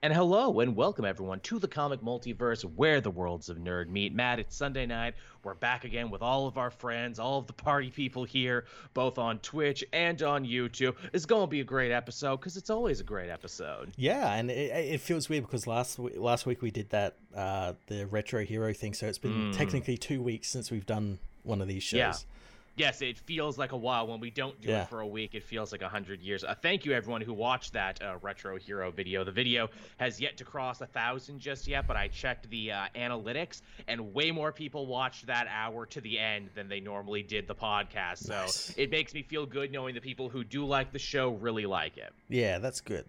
And hello and welcome everyone to the comic multiverse where the worlds of nerd meet. Matt, it's Sunday night. We're back again with all of our friends, all of the party people here, both on Twitch and on YouTube. It's going to be a great episode because it's always a great episode. Yeah, and it, it feels weird because last week, last week we did that uh, the retro hero thing, so it's been Mm. technically two weeks since we've done one of these shows. Yeah. Yes, it feels like a while. When we don't do Yeah. it for a week, it feels like a hundred years. Uh, thank you, everyone who watched that uh, retro hero video. The video has yet to cross a thousand just yet, but I checked the uh, analytics, and way more people watched that hour to the end than they normally did the podcast. So Nice. it makes me feel good knowing the people who do like the show really like it. Yeah, that's good.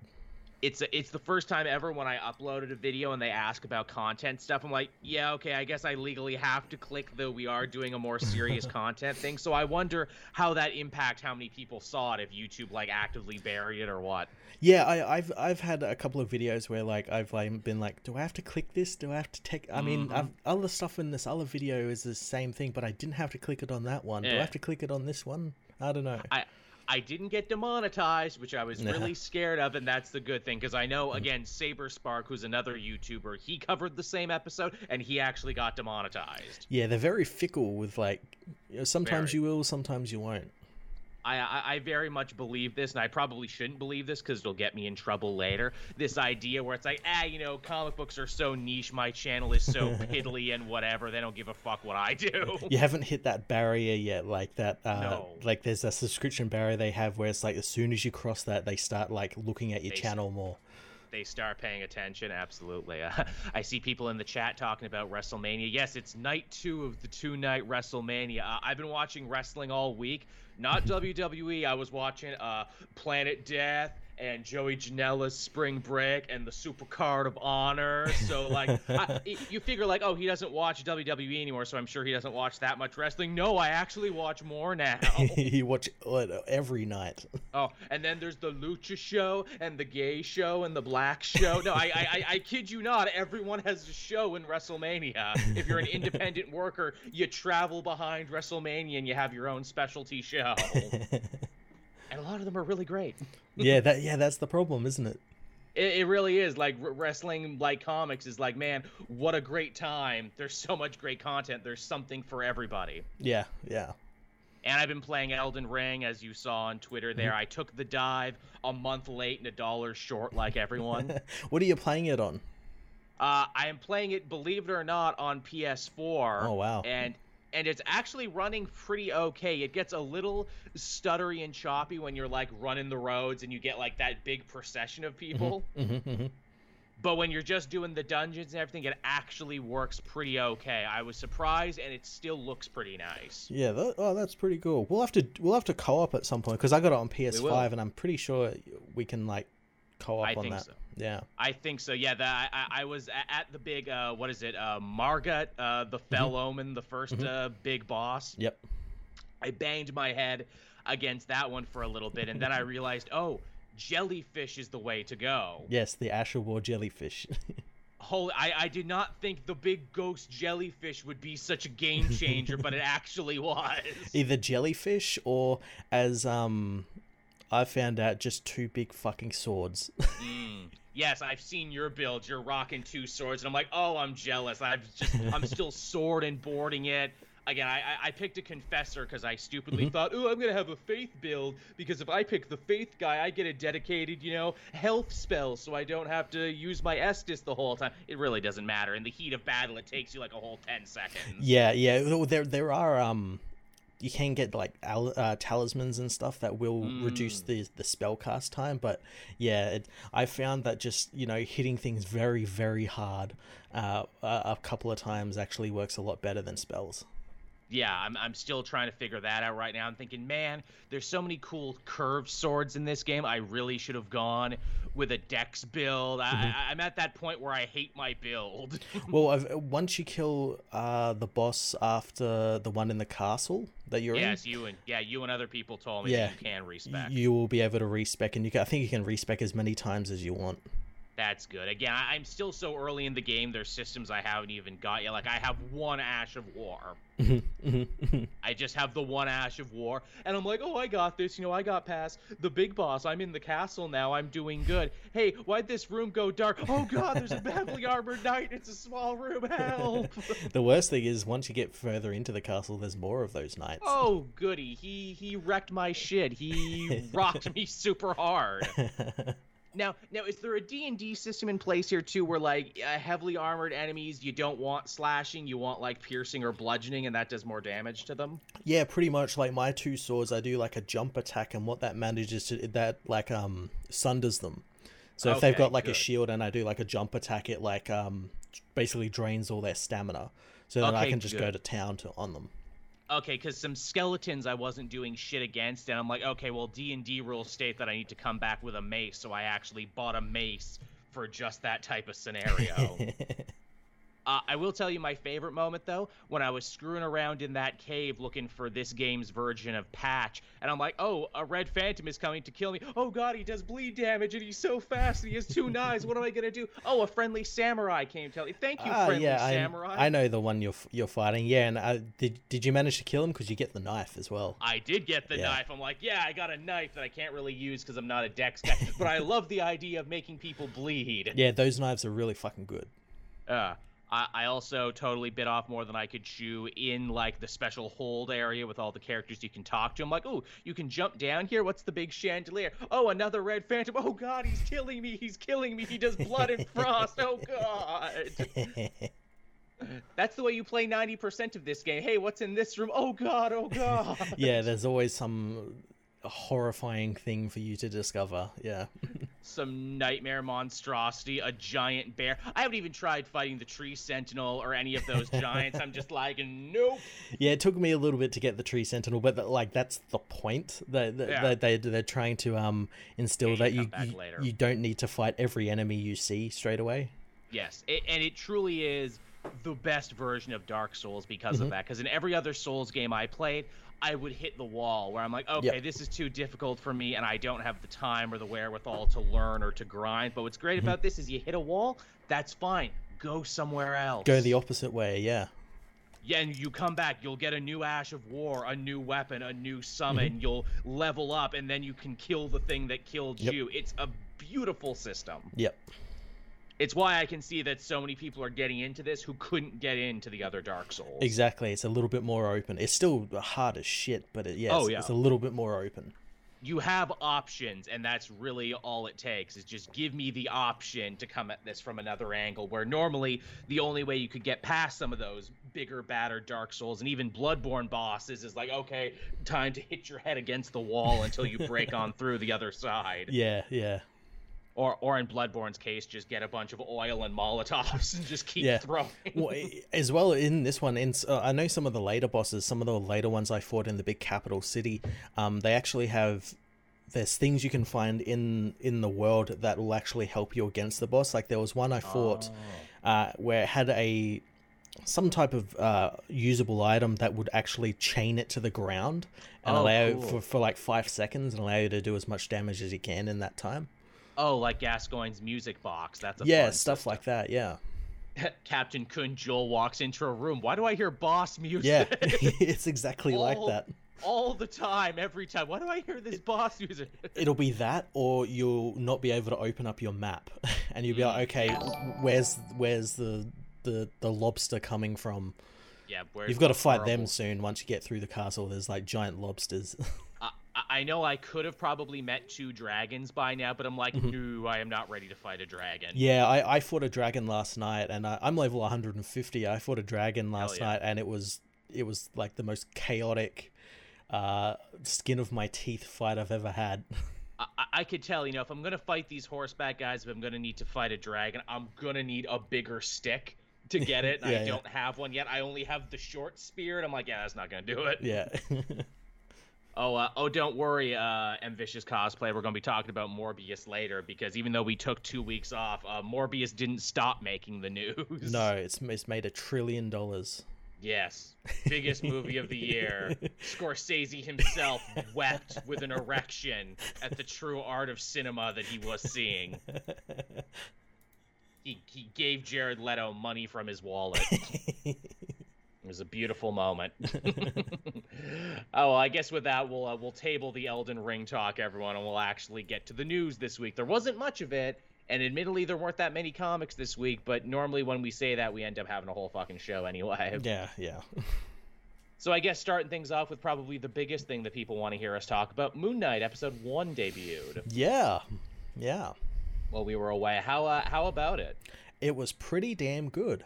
It's it's the first time ever when I uploaded a video and they ask about content stuff. I'm like, yeah, okay, I guess I legally have to click the we are doing a more serious content thing. So I wonder how that impact how many people saw it if YouTube like actively buried it or what. Yeah, I, I've I've had a couple of videos where like I've like been like, do I have to click this? Do I have to take? I mean, Mhm. I've, other stuff in this other video is the same thing, but I didn't have to click it on that one. Do I have to click it on this one? I don't know. I I didn't get demonetized, which I was Nah. really scared of, and that's the good thing because I know again Saber Spark, who's another YouTuber, he covered the same episode and he actually got demonetized. Yeah, they're very fickle with like, you know, sometimes Very. you will, sometimes you won't. I, I, very much believe this, and I probably shouldn't believe this because it'll get me in trouble later. This idea where it's like, ah, you know, comic books are so niche, my channel is so piddly and whatever, they don't give a fuck what I do. you haven't hit that barrier yet like that uh No. like there's a subscription barrier they have where it's like as soon as you cross that they start like looking at your They channel more They start paying attention, absolutely. Uh, I see people in the chat talking about WrestleMania. Yes, it's night two of the two night WrestleMania. Uh, I've been watching wrestling all week. Not WWE. I was watching uh, Planet Death and Joey Janela's Spring Break and the Super Card of Honor. So like, I, you figure like, oh, he doesn't watch WWE anymore, so I'm sure he doesn't watch that much wrestling. No, I actually watch more now. you watch it every night Oh, and then there's the lucha show and the gay show and the black show. No, I, I, I, I kid you not. Everyone has a show in WrestleMania. If you're an independent worker, you travel behind WrestleMania and you have your own specialty show. And a lot of them are really great. yeah that yeah that's the problem isn't it It, it really is. Like r- wrestling, like comics, is like, man, what a great time. There's so much great content. There's something for everybody. yeah yeah And I've been playing Elden Ring, as you saw on Twitter there. I took the dive a month late and a dollar short, like everyone. what are you playing it on Uh, I am playing it, believe it or not, on PS4. Oh, wow. And and it's actually running pretty okay. It gets a little stuttery and choppy when you're like running the roads and you get like that big procession of people. hmm hmm But when you're just doing the dungeons and everything, it actually works pretty okay. I was surprised, and it still looks pretty nice. yeah that, oh that's pretty cool we'll have to we'll have to co-op at some point because i got it on ps5 and i'm pretty sure we can like co-op I on think that so. yeah I think so. Yeah, that I, I was at the big uh, what is it? Uh, Margit, uh, the Fell Omen, the 1st Mhm. uh, big boss. yep I banged my head against that one for a little bit, and then I realized, oh, jellyfish is the way to go. yes the ash of war jellyfish Holy, I, I did not think the big ghost jellyfish would be such a game changer, but it actually was. either jellyfish or as um I found out just two big fucking swords. Mm. Yes, I've seen your build. You're rocking two swords, and I'm like, oh, I'm jealous. I've just, I'm still sword and boarding it. Again, I, I, picked a confessor because I stupidly Mhm. thought, oh, I'm gonna have a faith build because if I pick the faith guy, I get a dedicated, you know, health spell, so I don't have to use my Estus the whole time. It really doesn't matter. In the heat of battle, it takes you like a whole ten seconds. yeah, yeah. There there are um you can get like al- uh, talismans and stuff that will reduce Mm. the the spell cast time, but yeah, it, I found that just you know hitting things very very hard uh, a, a couple of times actually works a lot better than spells. Yeah, I'm, I'm still trying to figure that out right now. I'm thinking, man, there's so many cool curved swords in this game. I really should have gone with a dex build. I, Mhm. I, I'm at that point where I hate my build. well, I've, once you kill uh, the boss after the one in the castle that you're in, yes, you and yeah, you and other people told me Yeah, that you can respec. you will be able to respec, and you can, I think you can respec as many times as you want. That's good. Again, I, I'm still so early in the game. There's systems I haven't even got yet. Like I have one Ash of War. I just have the one Ash of War, and I'm like, oh, I got this. You know, I got past the big boss. I'm in the castle now. I'm doing good. Hey, why'd this room go dark? Oh God, there's a heavily armored knight. It's a small room. Help! the worst thing is once you get further into the castle, there's more of those knights. Oh goody, he he wrecked my shit. He rocked me super hard. Now, now, is there a D&D system in place here too, where like uh, heavily armored enemies, you don't want slashing, you want like piercing or bludgeoning, and that does more damage to them? Yeah, pretty much. Like my two swords, I do like a jump attack, and what that manages to that like um sunders them. So if they've got like good. a shield and I do like a jump attack, it like um basically drains all their stamina. So then I can just go to town to on them. Okay, because some skeletons I wasn't doing shit against, and I'm like, okay, well D&D rules state that I need to come back with a mace, so I actually bought a mace for just that type of scenario. Uh, I will tell you my favorite moment though, when I was screwing around in that cave looking for this game's version of Patch, and I'm like, oh, a red phantom is coming to kill me. Oh god, he does bleed damage and he's so fast and he has two knives. What am I gonna do? Oh, a friendly samurai came to tell me. Thank you, Ah, friendly yeah, I, samurai. I know the one you're you're fighting. Yeah, and uh, did did you manage to kill him? Because you get the knife as well. I did get the Yeah. knife. I'm like, yeah, I got a knife that I can't really use because I'm not a dex guy. but I love the idea of making people bleed. Yeah, those knives are really fucking good. Uh, I, I also totally bit off more than I could chew in like the special hold area with all the characters you can talk to. I'm like, oh, you can jump down here. What's the big chandelier? Oh, another red phantom. Oh God, he's killing me. He's killing me. He does blood and frost. Oh God. That's the way you play 90% of this game. Hey, what's in this room? Oh God. Oh God. yeah, there's always some horrifying thing for you to discover. Yeah. some nightmare monstrosity, a giant bear. I haven't even tried fighting the tree sentinel or any of those giants. I'm just like, nope. Yeah, it took me a little bit to get the tree sentinel, but that, like that's the point. They they, Yeah. they, they are trying to um instill Yeah, that you you you don't need to fight every enemy you see straight away. Yes, it, and it truly is the best version of Dark Souls because Mm-hmm. of that. Because in every other Souls game I played, I would hit the wall where I'm like, okay, this is too difficult for me, and I don't have the time or the wherewithal to learn or to grind. But what's great Mm-hmm. about this is you hit a wall, that's fine. Go somewhere else. Go the opposite way. Yeah. Yeah, and you come back, you'll get a new Ash of War, a new weapon, a new summon. Mm-hmm. You'll level up, and then you can kill the thing that killed Yep. you. It's a beautiful system. Yep. It's why I can see that so many people are getting into this who couldn't get into the other Dark Souls. Exactly. It's a little bit more open. It's still hard as shit, but it, yeah, Oh, it's, yeah. it's a little bit more open. You have options, and that's really all it takes. Is just give me the option to come at this from another angle. Where normally the only way you could get past some of those bigger, badder Dark Souls and even Bloodborne bosses is like, okay, time to hit your head against the wall until you break on through the other side. Yeah, yeah. Or, or in Bloodborne's case, just get a bunch of oil and Molotovs and just keep Yeah. throwing. well, as well in this one, in, uh, I know some of the later bosses, some of the later ones I fought in the big capital city, um, they actually have there's things you can find in in the world that will actually help you against the boss. Like there was one I fought Oh. uh, where it had a some type of uh, usable item that would actually chain it to the ground and Oh, allow cool. for, for like five seconds and allow you to do as much damage as you can in that time. Oh, like Gascoigne's music box. That's a yeah, stuff like that. Yeah, Captain Kun Joel walks into a room. Why do I hear boss music? yeah, it's exactly like that. all the time, every time. Why do I hear this boss music? It'll be that, or you'll not be able to open up your map, and you'll be like, mm, okay, where's where's the the the lobster coming from? yeah, where's You've got to fight them soon. Once you get through the castle, there's like giant lobsters. I, uh, I- know I could have probably met two dragons by now, but I'm like, no, I am not ready to fight a dragon. Mm-hmm. yeah, I, I fought a dragon last night, and I, I'm level 150. I fought a dragon last yeah. night, and it was it was like the most chaotic, uh, skin of my teeth fight I've ever had. I, I- could tell, you know, if I'm gonna fight these horseback guys, if I'm gonna need to fight a dragon, I'm gonna need a bigger stick to get it. and Yeah, I yeah. don't have one yet. I only have the short spear, and I'm like, yeah, that's not gonna do it. yeah. Oh, uh, oh, don't worry, uh, ambitious cosplay. We're going to be talking about Morbius later because even though we took two weeks off, uh, Morbius didn't stop making the news. no, it's it's made a trillion dollars. Yes, biggest movie of the year. Scorsese himself wept with an erection at the true art of cinema that he was seeing. he, he gave Jared Leto money from his wallet. it was a beautiful moment. oh, well, I guess with that we'll uh, we'll table the Elden Ring talk, everyone, and we'll actually get to the news this week. There wasn't much of it, and admittedly there weren't that many comics this week. But normally when we say that, we end up having a whole fucking show anyway. Yeah, yeah. So I guess starting things off with probably the biggest thing that people want to hear us talk about, Moon Knight episode one debuted. Yeah, yeah. While we were away, how uh, how about it? It was pretty damn good.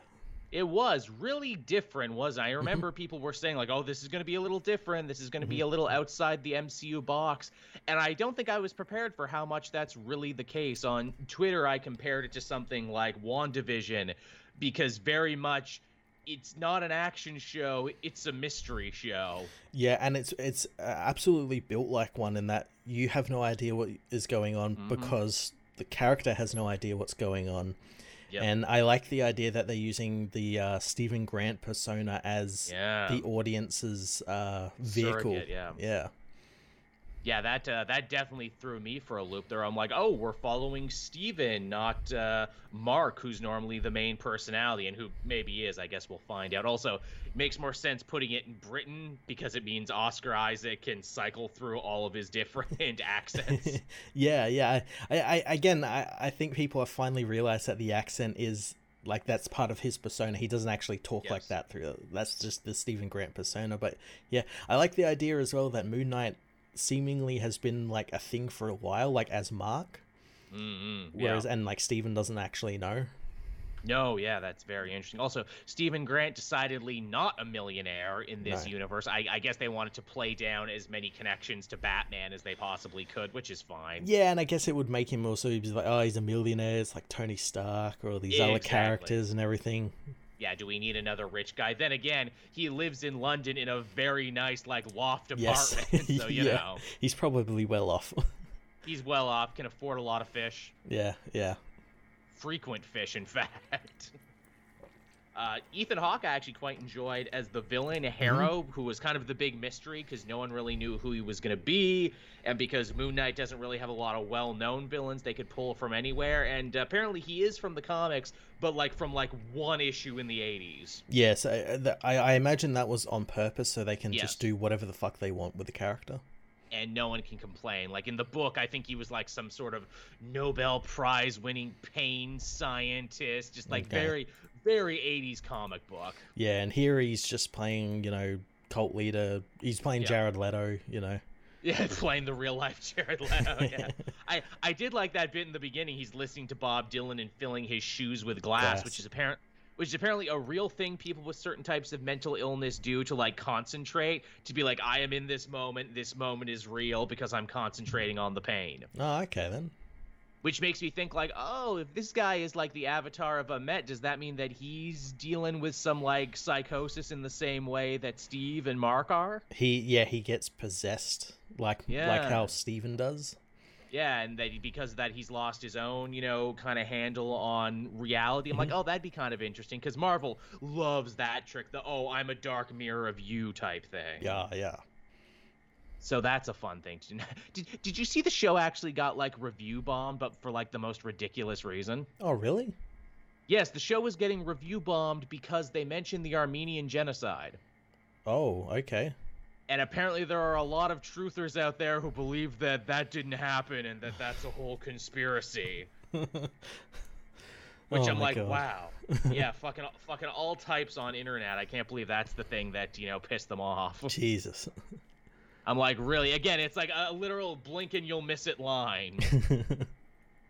It was really different, was I remember people were saying like, "Oh, this is going to be a little different. This is going to be a little outside the MCU box." And I don't think I was prepared for how much that's really the case. On Twitter, I compared it to something like WandaVision because very much it's not an action show it's a mystery show Yeah, and it's it's uh, absolutely built like one in that you have no idea what is going on Mhm. because the character has no idea what's going on. Yep. And I like the idea that they're using the uh, Steven Grant persona as yeah the audience's uh, vehicle. Surrogate, yeah. yeah. Yeah that uh, that definitely threw me for a loop there i'm like oh we're following steven not uh, mark who's normally the main personality and who maybe is i guess we'll find out also it makes more sense putting it in britain because it means oscar isaac can cycle through all of his different accents yeah, yeah. I, I again, I, I think people have finally realized that the accent is like that's part of his persona. He doesn't actually talk like that through. That's just the Steven Grant persona. But yeah, I like the idea as well that Moon Knight seemingly has been like a thing for a while, like as Mark, mm whereas and like Steven doesn't actually know. No, yeah, that's very interesting. Also, Steven Grant decidedly not a millionaire in this No. universe. I, I guess they wanted to play down as many connections to Batman as they possibly could, which is fine. Yeah, and I guess it would make him also be like, oh, he's a millionaire. It's like Tony Stark or all these other Exactly. characters and everything. Yeah, do we need another rich guy? Then again, he lives in London in a very nice, like, loft Yes. apartment. so, you Yeah. know, He's probably well off. he's well off, can afford a lot of fish. yeah, yeah. frequent fish, in fact. Uh, Ethan Hawke I actually quite enjoyed as the villain, Harrow, who was kind of the big mystery because no one really knew who he was going to be, and because Moon Knight doesn't really have a lot of well-known villains they could pull from anywhere, and apparently he is from the comics, but like from like one issue in the '80s. Yes, I, th- I, I imagine that was on purpose so they can Yes. just do whatever the fuck they want with the character. and no one can complain. Like in the book, I think he was like some sort of Nobel Prize winning pain scientist, just like Okay. very, very 80s comic book. Yeah, and here he's just playing, you know, cult leader. He's playing Yeah. Jared Leto, you know. Yeah, playing the real life Jared Leto. Yeah, I I did like that bit in the beginning. He's listening to Bob Dylan and filling his shoes with glass, Glass. which is apparent. Which is apparently a real thing people with certain types of mental illness do to like concentrate, to be like, I am in this moment, this moment is real because I'm concentrating on the pain. Oh, okay then. Which makes me think like, oh, if this guy is like the avatar of Ammit, does that mean that he's dealing with some like psychosis in the same way that Steve and Mark are? He yeah, he gets possessed like like how Steven does. Yeah, and that he- because of that he's lost his own, you know, kind of handle on reality. I'm like, mm-hmm. oh, that'd be kind of interesting because Marvel loves that trick, the oh, I'm a dark mirror of you type thing. Yeah, yeah. So that's a fun thing to do. Did, did you see the show actually got like review bombed, but for like the most ridiculous reason? Oh, really? Yes, the show was getting review bombed because they mentioned the Armenian genocide. Oh, okay. And apparently, there are a lot of truthers out there who believe that that didn't happen and that that's a whole conspiracy. Which Oh I'm like, God. wow, yeah, fucking, fucking all types on internet. I can't believe that's the thing that you know pissed them off. Jesus. I'm like, really? Again, it's like a literal blink and you'll miss it line.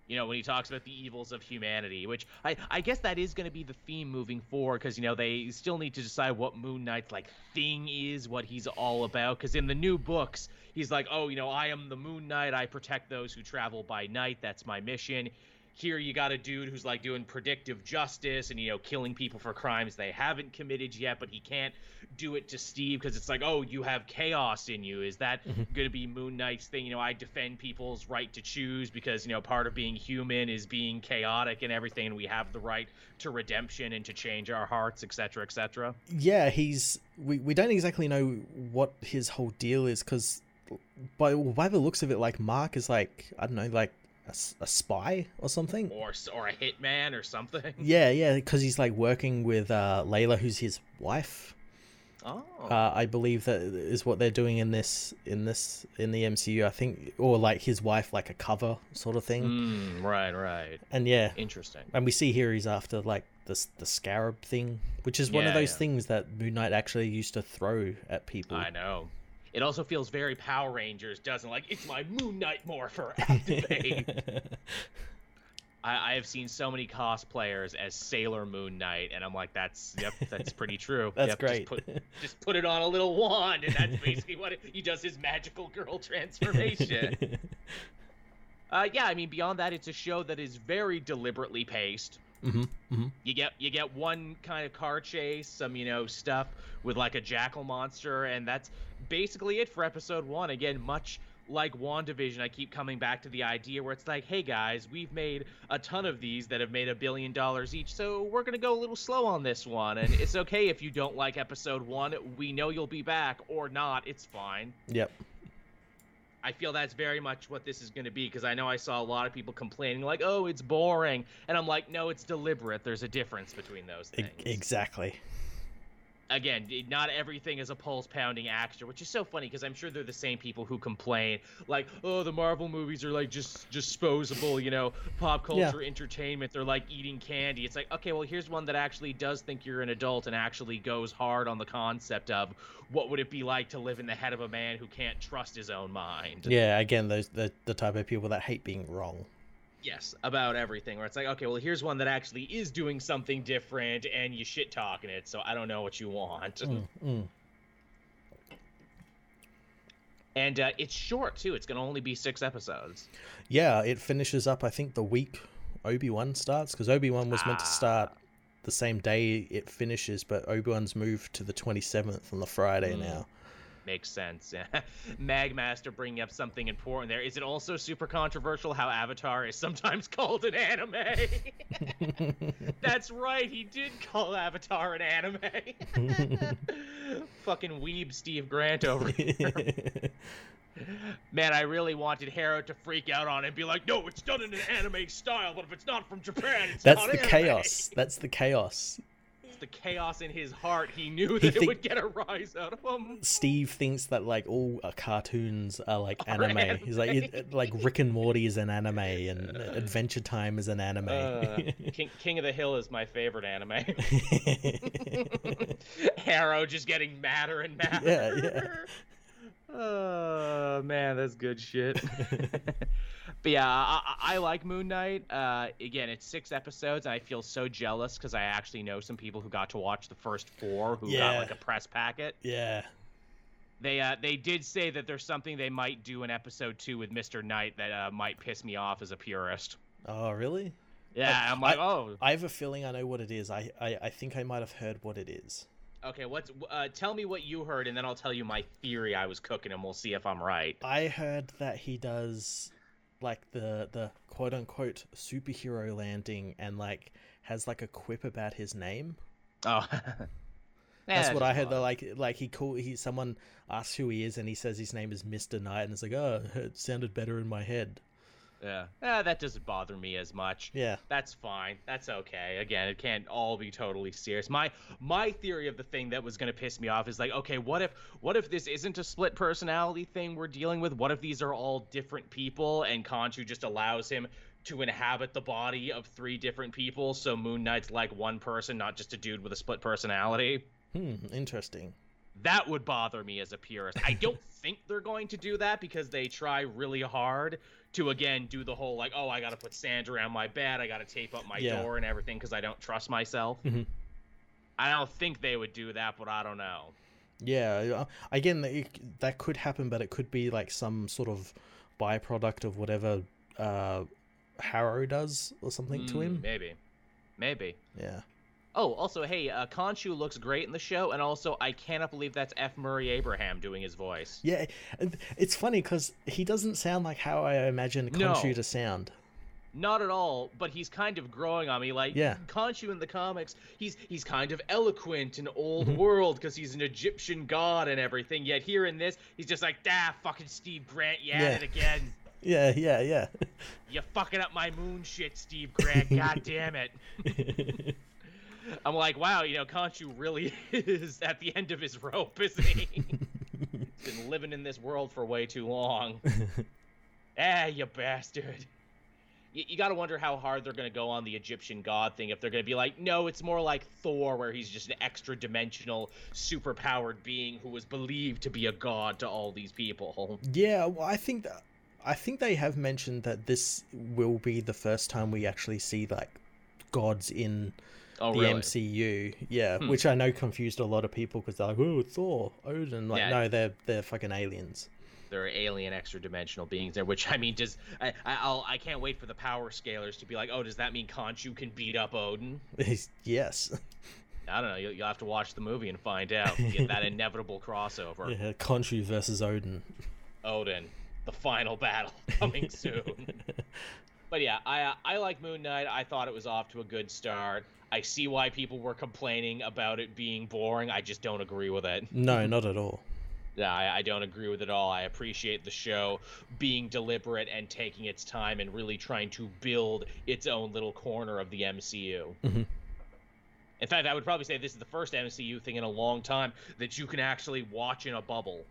you know, when he talks about the evils of humanity, which I, I guess that is going to be the theme moving forward because, you know, they still need to decide what Moon Knight's, like, thing is, what he's all about. Because in the new books, he's like, oh, you know, I am the Moon Knight. I protect those who travel by night. That's my mission. Here you got a dude who's like doing predictive justice and you know killing people for crimes they haven't committed yet, but he can't do it to Steve because it's like, oh, you have chaos in you. Is that Mhm. going to be Moon Knight's thing? You know, I defend people's right to choose because you know part of being human is being chaotic and everything, and we have the right to redemption and to change our hearts, etc., etc. yeah, he's we, we don't exactly know what his whole deal is because by by the looks of it, like Mark is like I don't know, like a, a spy or something. or or a hitman or something. Yeah, yeah, because he's like working with uh, Layla, who's his wife. Oh, Uh, I believe that is what they're doing in this in this in the MCU. I think, or like his wife, like a cover sort of thing. Mm, right, right. And yeah, Interesting. and we see here he's after like the the scarab thing, which is one of those yeah. things that Moon Knight actually used to throw at people. I know. It also feels very Power Rangers, doesn't it? like it's my Moon Knight morpher activate. I, I have seen so many cosplayers as Sailor Moon Knight, and I'm like, that's yep, that's pretty true. That's Yep, great. Just put, just put it on a little wand, and that's basically what it, he does. His magical girl transformation. uh, yeah, I mean, beyond that, it's a show that is very deliberately paced. Hmm hmm You get you get one kind of car chase, some you know stuff with like a jackal monster, and that's basically it for episode one. Again, much like WandaVision, I keep coming back to the idea where it's like, hey guys, we've made a ton of these that have made a billion dollars each, so we're gonna go a little slow on this one, and it's okay if you don't like episode one. We know you'll be back or not. It's fine. Yep. I feel that's very much what this is going to be because I know I saw a lot of people complaining like, "Oh, it's boring," and I'm like, "No, it's deliberate. There's a difference between those things." exactly. Again, not everything is a pulse pounding action, which is so funny because I'm sure they're the same people who complain like, "Oh, the Marvel movies are like just disposable, you know, pop Yeah. culture entertainment. They're like eating candy." It's like, okay, well, here's one that actually does think you're an adult and actually goes hard on the concept of what would it be like to live in the head of a man who can't trust his own mind. Yeah. Again, those the the type of people that hate being wrong. Yes, about everything. Where it's like, okay, well, here's one that actually is doing something different, and you shit talking it. So I don't know what you want. Mm, mm. And uh, it's short too. It's gonna only be six episodes. Yeah, it finishes up. I think the week Obi Wan starts because Obi Wan was meant to start Ah. the same day it finishes, but Obi Wan's moved to the twenty seventh on the Friday Mm. now. Makes sense. Magmaster bringing up something important there. Is it also super controversial how Avatar is sometimes called an anime? That's right. He did call Avatar an anime. Fucking weeb Steve Grant over here. Man, I really wanted Harrow to freak out on it and be like, "No, it's done in an anime style, but if it's not from Japan, it's That's not the anime." chaos. That's the chaos. The chaos in his heart. He knew He that it would get a rise out of him. Steve thinks that like all uh, cartoons are like Are anime. He's like it, like Rick and Morty is an anime and Adventure Time is an anime. Uh, King, King of the Hill is my favorite anime. Harrow just getting madder and madder. Yeah, yeah. Oh man, that's good shit. but yeah, I, I I like Moon Knight. Uh, again, it's six episodes. And I feel so jealous because I actually know some people who got to watch the first four, who got like a press packet. yeah. They uh, they did say that there's something they might do in episode two with Mister Knight that uh, might piss me off as a purist. Oh really? Yeah, I'm like, oh, I have a feeling I know what it is. I, I, I think I might have heard what it is. Okay, what's uh, tell me what you heard, and then I'll tell you my theory I was cooking, and we'll see if I'm right. I heard that he does like the the quote unquote superhero landing and like has like a quip about his name. Oh, That's Eh, what I heard. Fine. like like he call he someone asks who he is and he says his name is Mister Knight and it's like oh it sounded better in my head. Yeah, eh, that doesn't bother me as much. Yeah. That's fine. That's okay. Again, it can't all be totally serious. My my theory of the thing that was gonna piss me off is like, okay, what if what if this isn't a split personality thing we're dealing with? What if these are all different people and Khonshu just allows him to inhabit the body of three different people, so Moon Knight's like one person, not just a dude with a split personality? Hmm. Interesting. That would bother me as a purist. I don't think they're going to do that because they try really hard to again do the whole like, oh, I got to put sand around my bed, I got to tape up my Yeah. door and everything because I don't trust myself. Mhm. I don't think they would do that, but I don't know. Yeah. uh, Again, it, that could happen, but it could be like some sort of byproduct of whatever uh, Harrow does or something to Mm, him. Maybe, maybe. Yeah. Oh, also, hey, uh, Khonshu looks great in the show, and also I cannot believe that's F. Murray Abraham doing his voice. Yeah, it's funny because he doesn't sound like how I imagined No. To sound. Not at all, but he's kind of growing on me. Like Yeah. Khonshu in the comics, he's he's kind of eloquent and old Mhm. world because he's an Egyptian god and everything. Yet here in this, he's just like, ah, fucking Steve Grant, you Yeah. at it again. Yeah, yeah, yeah. You're fucking up my moon shit, Steve Grant. God damn it. I'm like, wow, you know, Khonshu really is at the end of his rope, isn't he? He's been living in this world for way too long. ah, you bastard. You, you got to wonder how hard they're going to go on the Egyptian god thing. If they're going to be like, no, it's more like Thor, where he's just an extra dimensional, super powered being who was believed to be a god to all these people. Yeah, well, I think that. I think they have mentioned that this will be the first time we actually see like gods in Oh, the really? MCU. Yeah, Hmm. which I know confused a lot of people because they're like, "Oh, Thor, Odin." Like, Yeah. no, they're they're fucking aliens. there are alien extra dimensional beings there which i mean does i I- i'll i can't wait for the power scalers to be like oh does that mean Khonshu can beat up odin yes. i don't know you'll, you'll have to watch the movie and find out get that inevitable crossover Yeah, Khonshu versus Odin. odin the final battle coming soon but yeah i uh, i like moon knight i thought it was off to a good start i see why people were complaining about it being boring i just don't agree with it No, not at all. Yeah, I, I don't agree with it at all. I appreciate the show being deliberate and taking its time and really trying to build its own little corner of the MCU. Mhm. In fact, I would probably say this is the first MCU thing in a long time that you can actually watch in a bubble.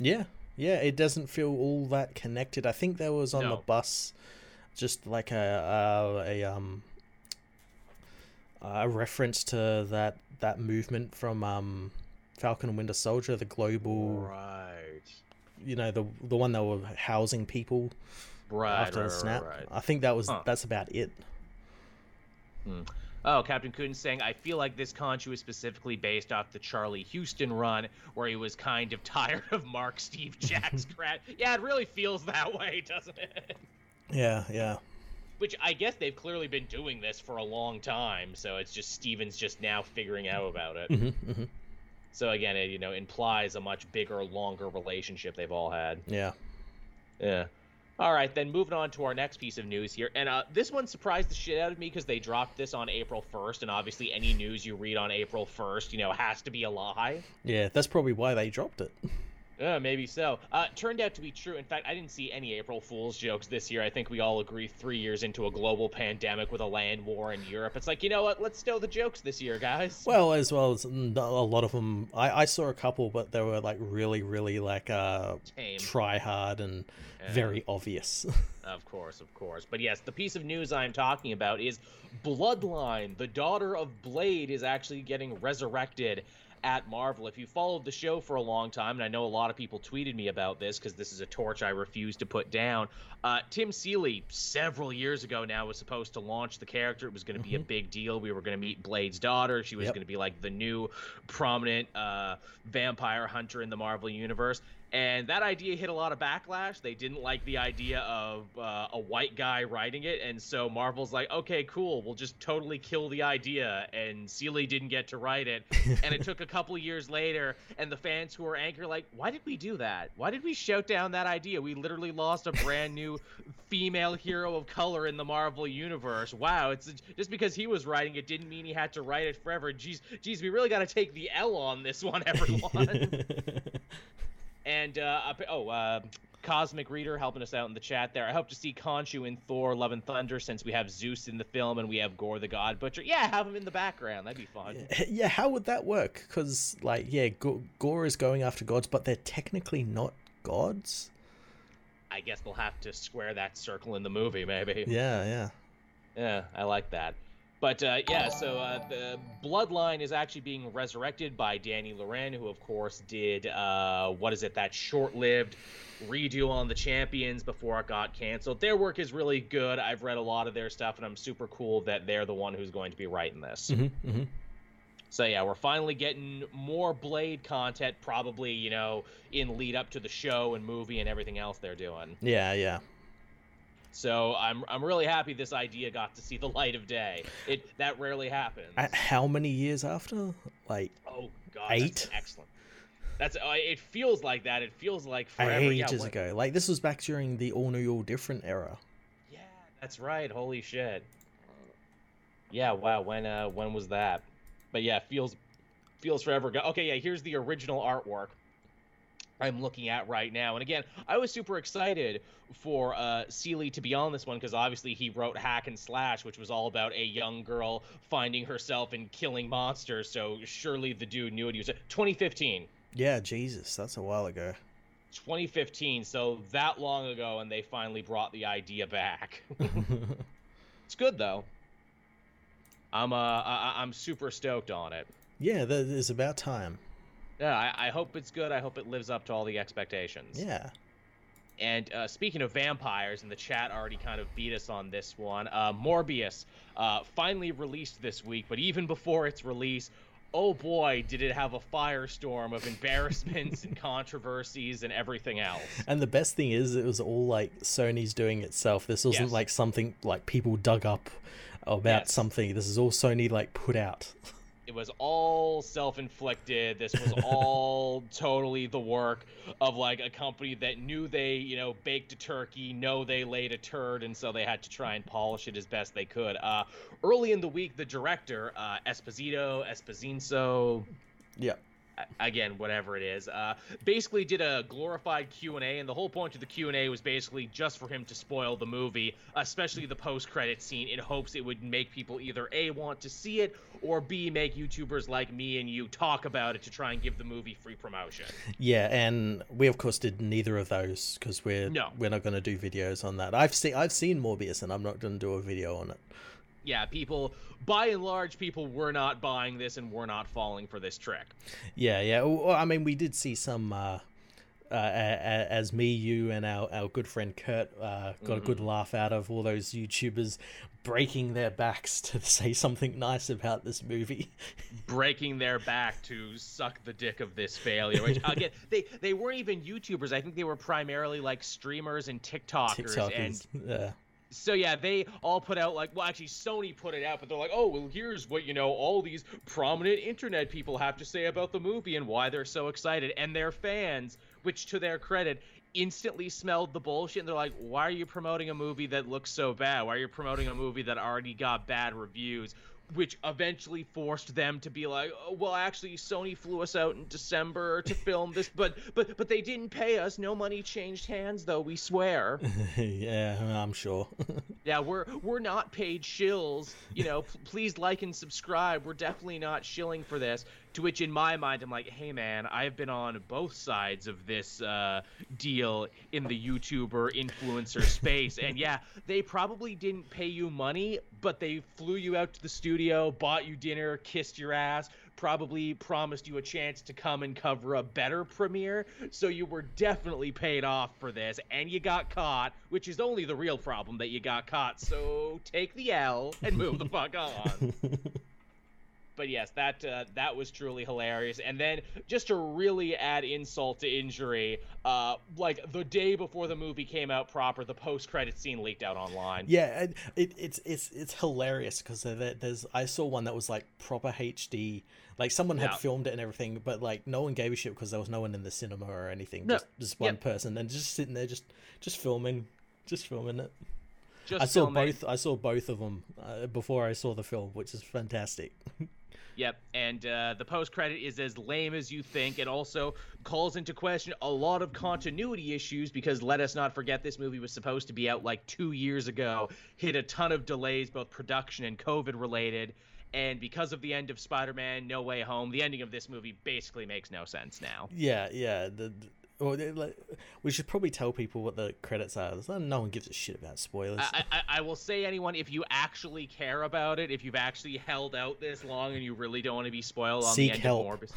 Yeah, yeah. It doesn't feel all that connected. I think there was on the bus, just like a a, a um a reference to that that movement from um Falcon and Winter Soldier, the global, Right. you know, the the one that were housing people Right. after right, the snap. Right, right. I think that was Huh. that's about it. Oh, Captain Coon saying, I feel like this Khonshu is specifically based off the Charlie Huston run, where he was kind of tired of Mark Steve Jack's crap. Yeah, it really feels that way, doesn't it? Yeah, yeah. Which I guess they've clearly been doing this for a long time, so it's just Steven's just now figuring out about it. hmm hmm So again, it you know implies a much bigger, longer relationship they've all had. Yeah. Yeah. All right, then moving on to our next piece of news here, and uh, this one surprised the shit out of me because they dropped this on April 1st, and obviously any news you read on April 1st, you know, has to be a lie. Yeah, that's probably why they dropped it. Uh, maybe so. Uh, turned out to be true. In fact, I didn't see any April Fool's jokes this year. I think we all agree three years into a global pandemic with a land war in Europe. It's like, you know what? Let's stow the jokes this year, guys. Well, as well as mm, a lot of them, I, I saw a couple, but they were like really, really like uh, Tame. try hard and Yeah. very obvious. Of course, of course. But yes, the piece of news I'm talking about is Bloodline, the daughter of Blade, is actually getting resurrected at Marvel. If you followed the show for a long time, and I know a lot of people tweeted me about this because this is a torch I refuse to put down. Uh, Tim Seeley, several years ago now, was supposed to launch the character. It was going to be a big deal. We were going to meet Blade's daughter. She was Yep. going to be like the new prominent uh, vampire hunter in the Marvel universe. And that idea hit a lot of backlash. They didn't like the idea of uh, a white guy writing it, and so Marvel's like, "Okay, cool, we'll just totally kill the idea." And Seeley didn't get to write it, and it took a couple years later, and the fans who were angry like, "Why did we do that? Why did we shout down that idea? We literally lost a brand new female hero of color in the Marvel universe. Wow, it's just because he was writing it didn't mean he had to write it forever. Jeez, geez, we really got to take the L on this one, everyone." And uh, oh, uh, Cosmic Reader helping us out in the chat there. I hope to see Khonshu in Thor: Love and Thunder since we have Zeus in the film and we have Gorr the God Butcher. Yeah, have him in the background. That'd be fun. yeah, how would that work? Because, like, yeah, Go- Gorr is going after gods, but they're technically not gods. I guess they'll have to square that circle in the movie, maybe. Yeah, yeah. Yeah, I like that. But uh, yeah, so uh, the Bloodline is actually being resurrected by Danny Lore, who of course did uh, what is it that short-lived redo on the Champions before it got canceled. Their work is really good. I've read a lot of their stuff, and I'm super cool that they're the one who's going to be writing this. hmm hmm So yeah, we're finally getting more Blade content, probably you know in lead up to the show and movie and everything else they're doing. Yeah, yeah. So I'm I'm really happy this idea got to see the light of day. It that rarely happens. Uh, How many years after? Like, oh God, eight? Excellent. That's uh, it feels like that. It feels like forever. yeah, ages what- ago. Like, this was back during the all new, all different era. Yeah, that's right. Holy shit. Yeah. Wow. When uh when was that? But yeah, feels feels forever ago. Okay. Yeah. Here's the original artwork. I'm looking at right now. And again, I was super excited for uh, Seeley to be on this one because obviously he wrote Hack and Slash, which was all about a young girl finding herself and killing monsters. So surely the dude knew what he was. 2015. Yeah, Jesus, that's a while ago. 2015, so that long ago, and they finally brought the idea back. it's good though. I'm uh I- I'm super stoked on it. yeah, that is about time. Yeah, I, I hope it's good. I hope it lives up to all the expectations. Yeah. And uh, speaking of vampires, and the chat already kind of beat us on this one, uh, Morbius uh, finally released this week, but even before its release, oh boy, did it have a firestorm of embarrassments and controversies and everything else. And the best thing is, it was all like Sony's doing itself. This wasn't Yes. like something like people dug up about Yes. something. This is all Sony like put out. It was all self-inflicted. This was all totally the work of like a company that knew they, you know, baked a turkey, know they laid a turd, and so they had to try and polish it as best they could. Uh, early in the week, the director, uh, Esposito, Esposito, yeah. Again whatever it is uh, basically did a glorified q&a and the whole point of the q&a was basically just for him to spoil the movie especially the post-credit scene in hopes it would make people either a want to see it or b make youtubers like me and you talk about it to try and give the movie free promotion Yeah, and we of course did neither of those because we're No. we're not going to do videos on that. I've seen I've seen Morbius, and I'm not going to do a video on it. Yeah people by and large people were not buying this and were not falling for this trick Yeah, yeah. Well, I mean, we did see some. Uh, uh, as me, you, and our, our good friend Kurt uh, got a good laugh out of all those YouTubers breaking their backs to say something nice about this movie. breaking their back to suck the dick of this failure. Which again, they they weren't even YouTubers. I think they were primarily like streamers and TikTokers. And TikTokers. Yeah. So yeah, they all put out like well, actually Sony put it out, but they're like, oh well, here's what you know all these prominent internet people have to say about the movie and why they're so excited, and their fans, which to their credit. Instantly smelled the bullshit, and they're like, "Why are you promoting a movie that looks so bad? Why are you promoting a movie that already got bad reviews?" Which eventually forced them to be like, oh, well, actually, Sony flew us out in December to film this, but but but they didn't pay us. No money changed hands, though. We swear. yeah, I'm sure. yeah, we're we're not paid shills. You know, p- please like and subscribe. We're definitely not shilling for this. To which, in my mind, I'm like, hey man, I've been on both sides of this uh, deal in the YouTuber influencer space, and yeah, they probably didn't pay you money, but they flew you out to the studio, bought you dinner, kissed your ass, probably promised you a chance to come and cover a better premiere. So you were definitely paid off for this, and you got caught, which is only the real problem that you got caught. So take the L and move the fuck on. But yes, that uh, that was truly hilarious. And then just to really add insult to injury, uh, like the day before the movie came out proper, the post-credit scene leaked out online. yeah, and it, it's it's it's hilarious because there, there's I saw one that was like proper HD, like someone had Yeah. filmed it and everything, but like no one gave a shit because there was no one in the cinema or anything. No, Just just one yep. person and just sitting there, just just filming, just filming it. Just I saw filming. both. I saw both of them uh, before I saw the film, which is fantastic. Yep, and uh, the post credit is as lame as you think, and also calls into question a lot of continuity issues because let us not forget this movie was supposed to be out like two years ago, hit a ton of delays, both production and COVID related, and because of the end of Spider Man No Way Home, the ending of this movie basically makes no sense now. Yeah, yeah. The- well, like, we should probably tell people what the credits are. No one gives a shit about spoilers. I, I, I will say, anyone, if you actually care about it, if you've actually held out this long and you really don't want to be spoiled on Seek the end help. of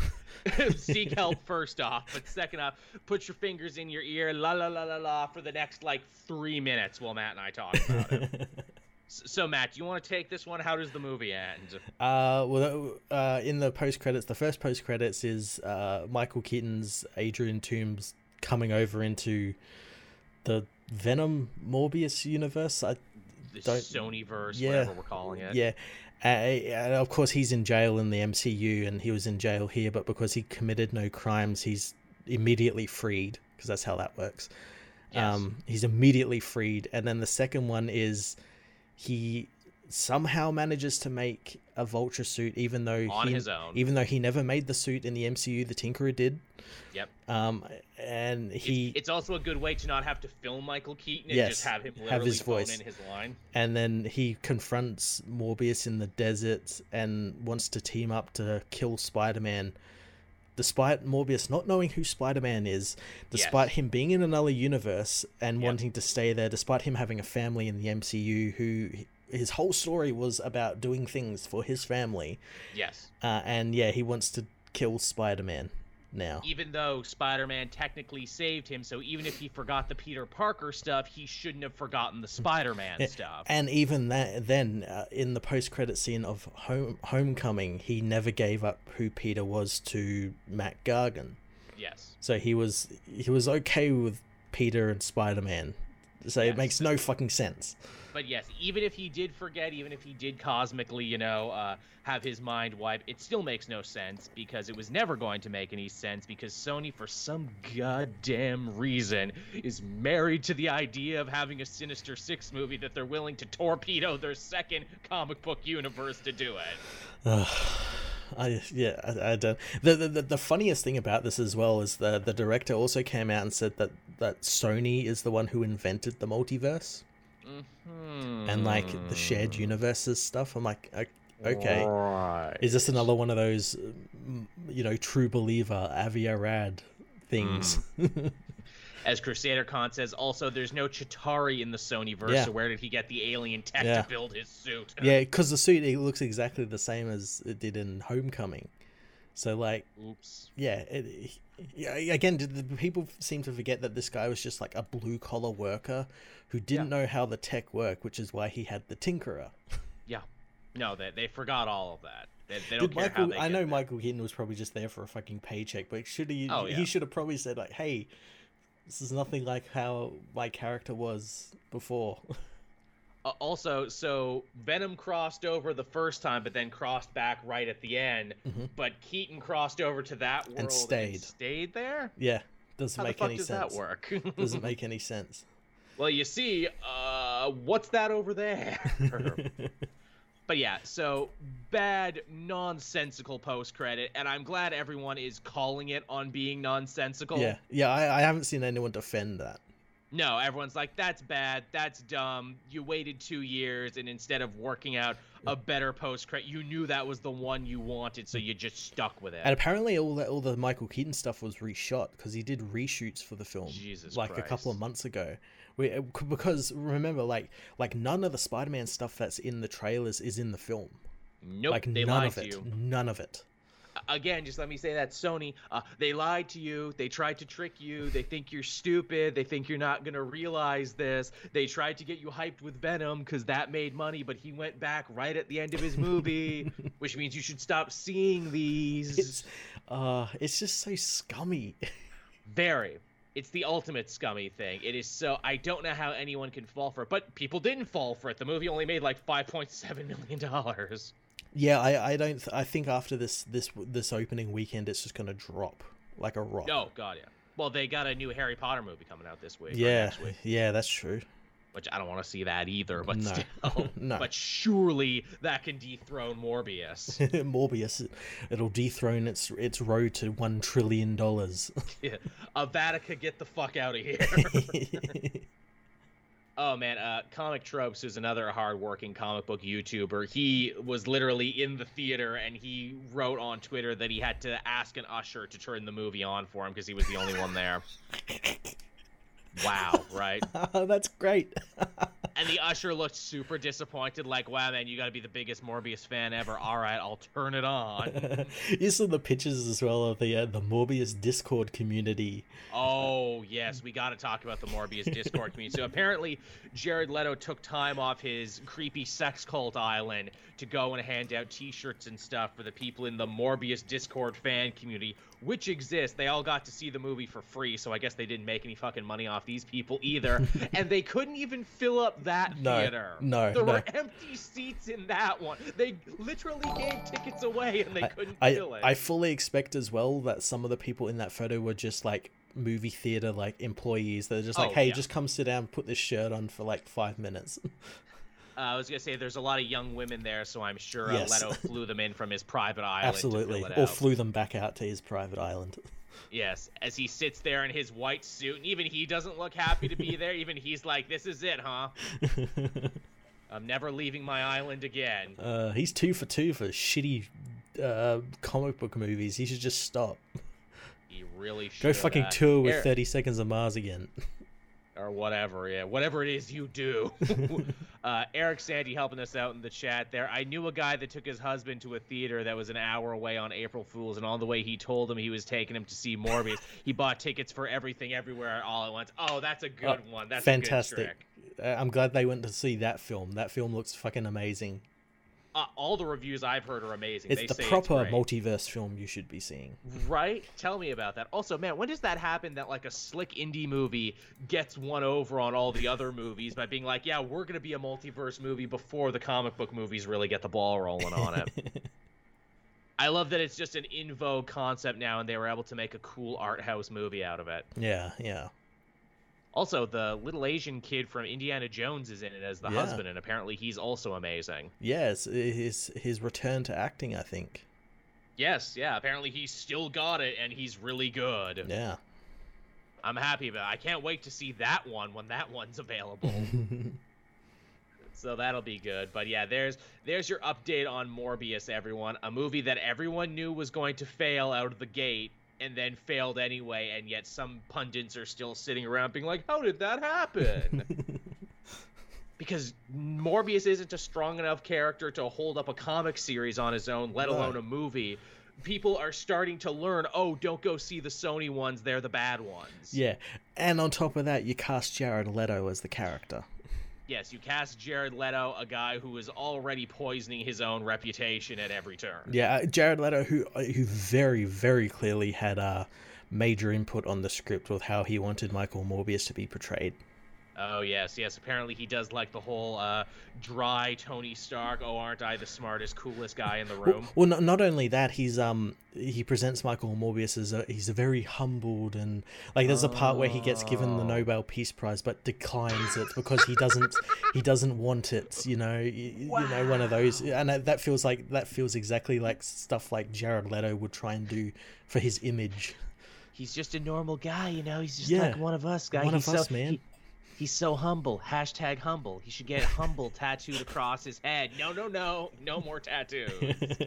Morbius, seek help first off. But second off, put your fingers in your ear, la la la la la, for the next like three minutes while Matt and I talk about it. So, Matt, do you want to take this one? How does the movie end? Uh, well, uh, in the post credits, the first post credits is uh, Michael Keaton's Adrian Toombs coming over into the Venom Morbius universe. I, The Don't- Sonyverse, yeah. whatever we're calling it. yeah, uh, and of course he's in jail in the MCU, and he was in jail here, but because he committed no crimes, he's immediately freed because that's how that works. Yes. Um, he's immediately freed, and then the second one is he somehow manages to make a vulture suit, even though On he, his own. even though he never made the suit in the MCU. The Tinkerer did. Yep. Um, and he It's, it's also a good way to not have to film Michael Keaton and Yes, just have him have his voice. in his line. and then he confronts Morbius in the desert and wants to team up to kill Spider-Man. Despite Morbius not knowing who Spider-Man is, despite Yes. him being in another universe and Yep. wanting to stay there, despite him having a family in the MCU who his whole story was about doing things for his family. Yes. Uh, and yeah, he wants to kill Spider-Man now. Even though Spider-Man technically saved him, so even if he forgot the Peter Parker stuff, he shouldn't have forgotten the Spider-Man Yeah, stuff. And even that, then uh, in the post-credit scene of Home Homecoming, he never gave up who Peter was to Mac Gargan. yes. So he was he was okay with Peter and Spider-Man. So Yes. it makes no fucking sense. But yes, even if he did forget, even if he did cosmically, you know, uh, have his mind wiped, it still makes no sense because it was never going to make any sense because Sony, for some goddamn reason, is married to the idea of having a Sinister Six movie that they're willing to torpedo their second comic book universe to do it. I yeah I, I don't. The, the the funniest thing about this as well is the the director also came out and said that that Sony is the one who invented the multiverse Mhm. and like the shared universes stuff. I'm like, okay. Right. Is this another one of those, mm, you know, true believer Avi Arad things? As Crusader Khan says, also there's no Chitauri in the Sony verse, Yeah. so where did he get the alien tech Yeah. to build his suit? yeah, because the suit it looks exactly the same as it did in Homecoming. So like, Oops. yeah, it, yeah. Again, the the people seem to forget that this guy was just like a blue collar worker who didn't know how the tech worked, which is why he had the Tinkerer. Yeah. No, they, they forgot all of that. They, they don't Did care how Michael? they I know there. Michael Keaton was probably just there for a fucking paycheck, but should he? Oh, yeah. He should have probably said like, "Hey, this is nothing like how my character was before." Uh, also, so Venom crossed over the first time, but then crossed back right at the end. Mhm. But Keaton crossed over to that world and stayed. stayed there. yeah, doesn't How the make fuck any does sense. that work? doesn't make any sense. well, you see, uh, what's that over there? But yeah, so bad, nonsensical post credit, and I'm glad everyone is calling it on being nonsensical. yeah, yeah. I, I haven't seen anyone defend that. No, everyone's like, that's bad, that's dumb. You waited two years, and instead of working out a better post credit, you knew that was the one you wanted, so you just stuck with it. And apparently, all the all the Michael Keaton stuff was reshot because he did reshoots for the film, Jesus like a couple of months ago. We, uh, because remember, like like none of the Spider-Man stuff that's in the trailers is in the film. nope, like they none lied of to it, you. none of it. Again, just let me say that Sony, uh, they lied to you. They tried to trick you. They think you're stupid. They think you're not gonna realize this. They tried to get you hyped with Venom because that made money, but he went back right at the end of his movie, which means you should stop seeing these. It's uh, it's just so scummy. Very. It's the ultimate scummy thing. It is so. I don't know how anyone can fall for it, but people didn't fall for it. The movie only made like five point seven million dollars. Yeah, I I don't. Th- I think after this this this opening weekend, it's just gonna drop like a rock. Oh god, yeah. Well, they got a new Harry Potter movie coming out this week. yeah, next week, yeah, that's true. which I don't want to see that either. But No. still, No. But surely that can dethrone Morbius. Morbius, it'll dethrone its its road to one trillion dollars. yeah. Avatica, get the fuck out of here. Oh man, uh, Comic Tropes is another hardworking comic book YouTuber. He was literally in the theater and he wrote on Twitter that he had to ask an usher to turn the movie on for him because he was the only one there. Wow, right? that's great. And the usher looked super disappointed, like, "Wow, man, you got to be the biggest Morbius fan ever." All right, I'll turn it on. you saw the pictures as well of the uh, the Morbius Discord community. Oh yes, we got to talk about the Morbius Discord community. So apparently, Jared Leto took time off his creepy sex cult island to go and hand out T-shirts and stuff for the people in the Morbius Discord fan community, which exists. They all got to see the movie for free, so I guess they didn't make any fucking money off these people either. and they couldn't even fill up that No, theater. no, there no. were empty seats in that one. They literally gave tickets away, and they couldn't I, fill it. I fully expect as well that some of the people in that photo were just like movie theater like employees. They're just like, Oh, hey, yeah. just come sit down, put this shirt on for like five minutes. Uh, I was gonna say there's a lot of young women there, so I'm sure Yes. Leto flew them in from his private island. Absolutely. to fill it Or out. flew them back out to his private island. Yes, as he sits there in his white suit, and even he doesn't look happy to be there. Even he's like, "This is it, huh? I'm never leaving my island again." uh, he's two for two for shitty uh, comic book movies. He should just stop. He really should. Go fucking uh, tour with 30 Seconds of Mars again. Or whatever. Yeah, whatever it is you do. uh, Eric Sandy helping us out in the chat there. I knew a guy that took his husband to a theater that was an hour away on April Fools, and on the way he told him he was taking him to see Morbius. he bought tickets for everything, everywhere, all at once. Oh, that's a good Oh, one. That's Fantastic. A good trick. Uh, I'm glad they went to see that film. That film looks fucking amazing. Uh, all the reviews I've heard are amazing. It's they the say proper it's multiverse film you should be seeing. Right? Tell me about that. Also, man, when does that happen that like a slick indie movie gets one over on all the other movies by being like, yeah, we're going to be a multiverse movie before the comic book movies really get the ball rolling on it? I love that it's just an in vogue concept now and they were able to make a cool art house movie out of it. yeah, yeah. Also, the little Asian kid from Indiana Jones is in it as the Yeah. husband and apparently he's also amazing. Yes, his his return to acting, I think. Yes, yeah, apparently he's still got it and he's really good. Yeah. I'm happy about it. I can't wait to see that one when that one's available. so that'll be good. But yeah, there's there's your update on Morbius, everyone. A movie that everyone knew was going to fail out of the gate and then failed anyway, and yet some pundits are still sitting around being like, How did that happen? because Morbius isn't a strong enough character to hold up a comic series on his own, let alone a movie. People are starting to learn, oh, don't go see the Sony ones, they're the bad ones. yeah. And on top of that, you cast Jared Leto as the character. Yes, you cast Jared Leto, a guy who is already poisoning his own reputation at every turn. Yeah, uh, Jared Leto, who who very very clearly had a major input on the script with how he wanted Michael Morbius to be portrayed. Oh yes, yes. Apparently he does like the whole uh, dry Tony Stark. Oh, aren't I the smartest, coolest guy in the room? well, not, not only that, he's um he presents Michael Morbius as a he's a very humbled and like there's a part where he gets given the Oh. Nobel Peace Prize but declines it because he doesn't he doesn't want it. You know, you, you know one of those, and that that feels like that feels exactly like stuff like Jared Leto would try and do for his image. He's just a normal guy, you know. He's just Yeah, like one of us, guy. one he's of so, us, man. he- he's so humble. Hashtag humble. He should get humble tattooed across his head. No, no, no, no more tattoos.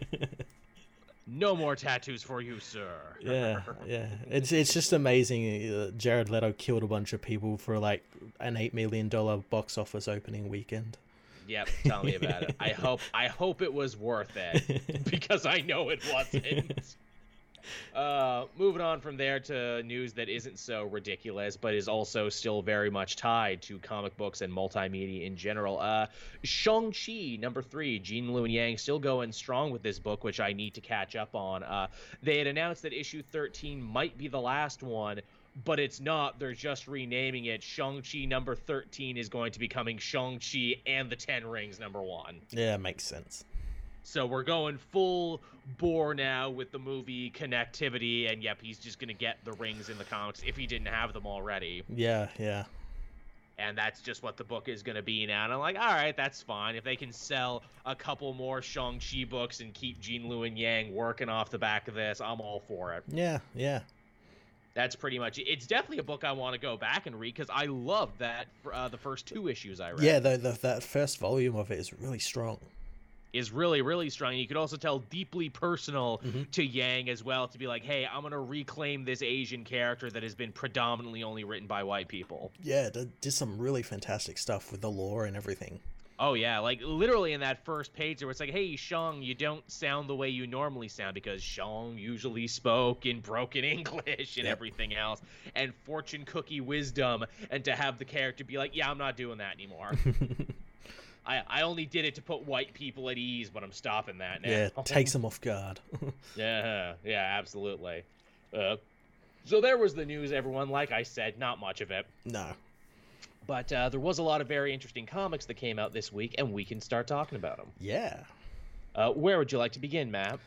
No more tattoos for you, sir. yeah, yeah. It's it's just amazing. Uh, Jared Leto killed a bunch of people for like an eight million dollar box office opening weekend. Yep, tell me about it. I hope I hope it was worth it because I know it wasn't. Uh, moving on from there to news that isn't so ridiculous, but is also still very much tied to comic books and multimedia in general. Uh, Shang-Chi, number three, Gene Luen Yang still going strong with this book, which I need to catch up on. Uh, they had announced that issue 13 might be the last one, but it's not. They're just renaming it. Shang-Chi number 13 is going to be coming Shang-Chi and the Ten Rings number one. Yeah, makes sense. So we're going full bore now with the movie connectivity, and yep, he's just gonna get the rings in the comics if he didn't have them already, Yeah, yeah. and that's just what the book is gonna be now. And I'm like, all right, that's fine. If they can sell a couple more Shang Chi books and keep Gene Luen Yang working off the back of this, I'm all for it. Yeah, yeah. That's pretty much it. It's definitely a book I want to go back and read because I love that uh, the first two issues I read. Yeah, the, the that first volume of it is really strong. Is really really strong you could also tell deeply personal Mhm. to yang as well to be like hey i'm gonna reclaim this asian character that has been predominantly only written by white people Yeah, did, did some really fantastic stuff with the lore and everything. oh yeah like literally in that first page where it's like hey shang you don't sound the way you normally sound because shang usually spoke in broken english and Yep. everything else and fortune cookie wisdom and to have the character be like yeah i'm not doing that anymore I, I only did it to put white people at ease, but I'm stopping that now. yeah, takes them off guard. Yeah, yeah, absolutely. Uh, so there was the news, everyone. Like I said, not much of it, no. but uh, there was a lot of very interesting comics that came out this week, and we can start talking about them. Yeah. Uh, where would you like to begin, Matt?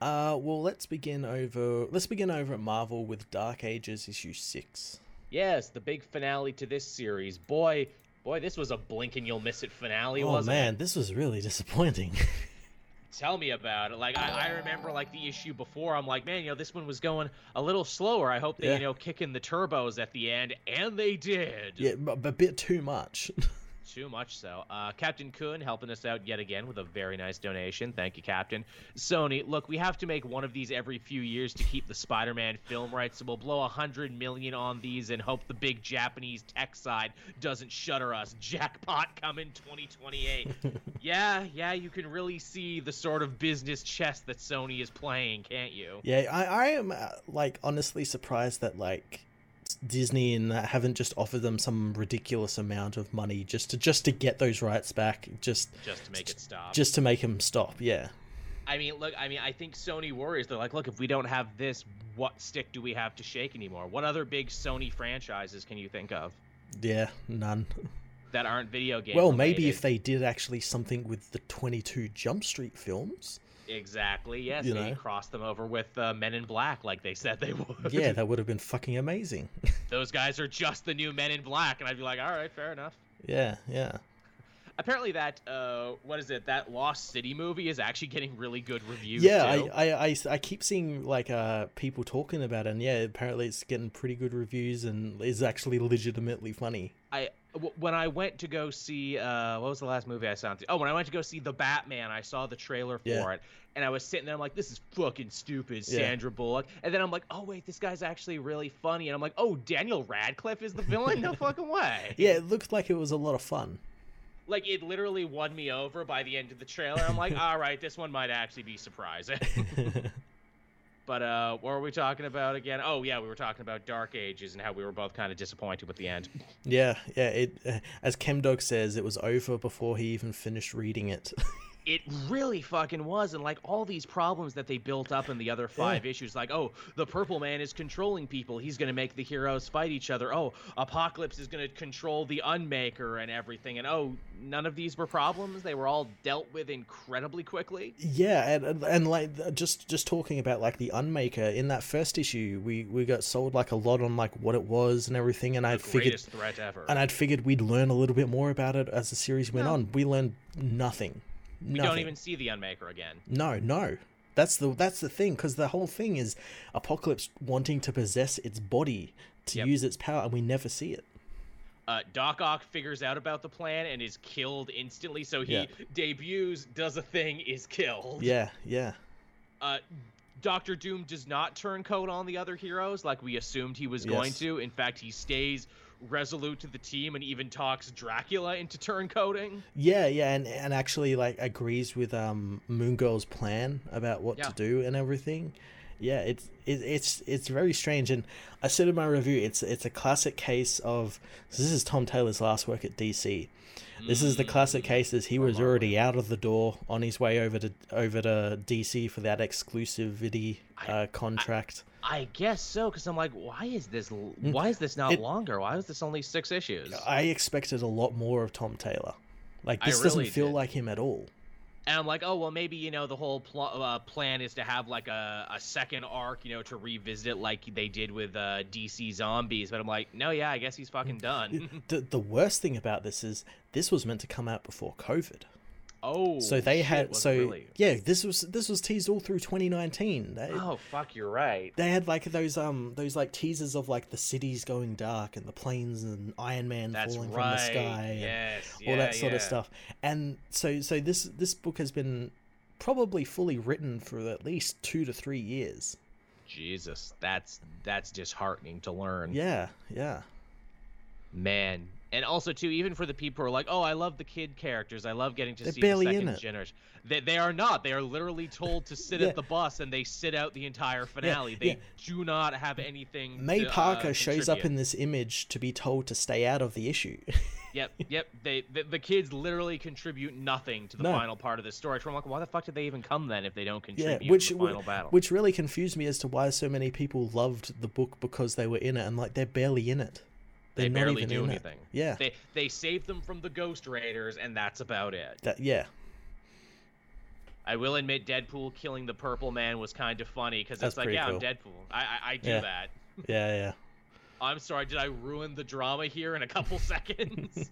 Uh, well, let's begin over. Let's begin over at Marvel with Dark Ages issue six. Yes, the big finale to this series. Boy, Boy, this was a blink and you'll miss it finale, oh wasn't man, it? this was really disappointing. Tell me about it. Like I, I remember like the issue before. I'm like, man, you know, this one was going a little slower. I hope they, Yeah. you know, kick in the turbos at the end, and they did. yeah, a a bit too much. Too much so. Uh, Captain Kuhn helping us out yet again with a very nice donation. Thank you, Captain. Sony, look, we have to make one of these every few years to keep the Spider-Man film rights. So we'll blow a hundred million on these and hope the big Japanese tech side doesn't shutter us. Jackpot coming 2028. yeah, yeah, you can really see the sort of business chess that Sony is playing, can't you? Yeah, I, I am uh, like honestly surprised that like Disney and that haven't just offered them some ridiculous amount of money just to just to get those rights back, just Just to make it stop. just to make them stop. Yeah, I mean, look, I mean, I think Sony worries. They're like, look, if we don't have this, what stick do we have to shake anymore? What other big Sony franchises can you think of yeah, none. that aren't video games. Well, maybe if they did actually something with the Twenty Two Jump Street films, exactly, yes, you they know. crossed them over with uh, Men in Black, like they said they would. yeah, that would have been fucking amazing. those guys are just the new Men in Black, and I'd be like, all right, fair enough. yeah, yeah. Apparently, that uh, what is it? That Lost City movie is actually getting really good reviews. Yeah, too. I, I, I, I keep seeing like uh people talking about it, and yeah, apparently it's getting pretty good reviews and is actually legitimately funny. I when I went to go see uh what was the last movie I saw? Oh, when I went to go see The Batman, I saw the trailer for Yeah. it, and I was sitting there. I'm like, this is fucking stupid, Yeah. Sandra Bullock. And then I'm like, oh wait, this guy's actually really funny. And I'm like, oh, Daniel Radcliffe is the villain? No fucking way. Yeah, it looked like it was a lot of fun. Like it literally won me over by the end of the trailer. I'm like, all right, this one might actually be surprising. But uh, what were we talking about again? Oh yeah, we were talking about Dark Ages and how we were both kind of disappointed with the end. yeah, yeah. It uh, as Chemdog says, it was over before he even finished reading it. It really fucking was, and like all these problems that they built up in the other five issues, like oh, the Purple Man is controlling people; he's gonna make the heroes fight each other. Oh, Apocalypse is gonna control the Unmaker and everything, and oh, none of these were problems. They were all dealt with incredibly quickly. yeah, and, and and like just just talking about like the Unmaker in that first issue, we we got sold like a lot on like what it was and everything, and I The figured threat ever. and I'd figured we'd learn a little bit more about it as the series went No. on. We learned nothing. We nothing. don't even see the Unmaker again. No, no. That's the that's the thing because the whole thing is Apocalypse wanting to possess its body to Yep. use its power, and we never see it. Uh, Doc Ock figures out about the plan and is killed instantly. So he Yeah. debuts, does a thing, is killed. Yeah, yeah, uh, Doctor Doom does not turn coat on the other heroes like we assumed he was going to. In fact, he stays resolute to the team and even talks Dracula into turncoating. yeah, yeah, and and actually like agrees with um Moon Girl's plan about what Yeah. to do and everything. Yeah, it's it, it's it's very strange, and I said in my review, it's it's a classic case of so this is Tom Taylor's last work at DC. This is the classic case as he was already out of the door on his way over to over to DC for that exclusivity uh, contract. I guess so, because I'm like, why is this? Why is this not Mm. It- longer? Why is this only six issues? I expected a lot more of Tom Taylor. Like I this doesn't feel did. like him at all. And I'm like, oh well, maybe you know the whole pl- uh, plan is to have like a, a second arc, you know, to revisit it like they did with uh, DC Zombies. But I'm like, no, yeah, I guess he's fucking done. the the worst thing about this is this was meant to come out before COVID. Oh, So they shit, had so really? yeah, this was this was teased all through 2019. They, Oh fuck, you're right. they had like those um those like teasers of like the cities going dark and the planes and Iron Man That's falling right. from the sky and yes, all that yeah, sort of stuff. And so so this this book has been probably fully written for at least 2 to 3 years. Jesus, that's that's disheartening to learn. Yeah, yeah. Man. And also too, even for the people who are like, "Oh, I love the kid characters. I love getting to They're see the second generation." They, they are not. They are literally told to sit Yeah. at the bus, and they sit out the entire finale. they yeah. do not have anything. May to, uh, Parker shows up in this image to be told to stay out of the issue. Yep, yep. They the, the kids literally contribute nothing to the No. final part of the story. So I'm like, why the fuck did they even come then if they don't yeah, contribute which to the final battle? which really confused me as to why so many people loved the book because they were in it and like they're barely in it. They They're barely do in it. anything. Yeah. They they saved them from the Ghost Raiders, and that's about it. That yeah. I will admit, Deadpool killing the Purple Man was kind of funny because it's like, pretty yeah, I'm. Deadpool. I I, I do Yeah. that. Yeah, yeah. I'm sorry, did I ruin the drama here in a couple seconds?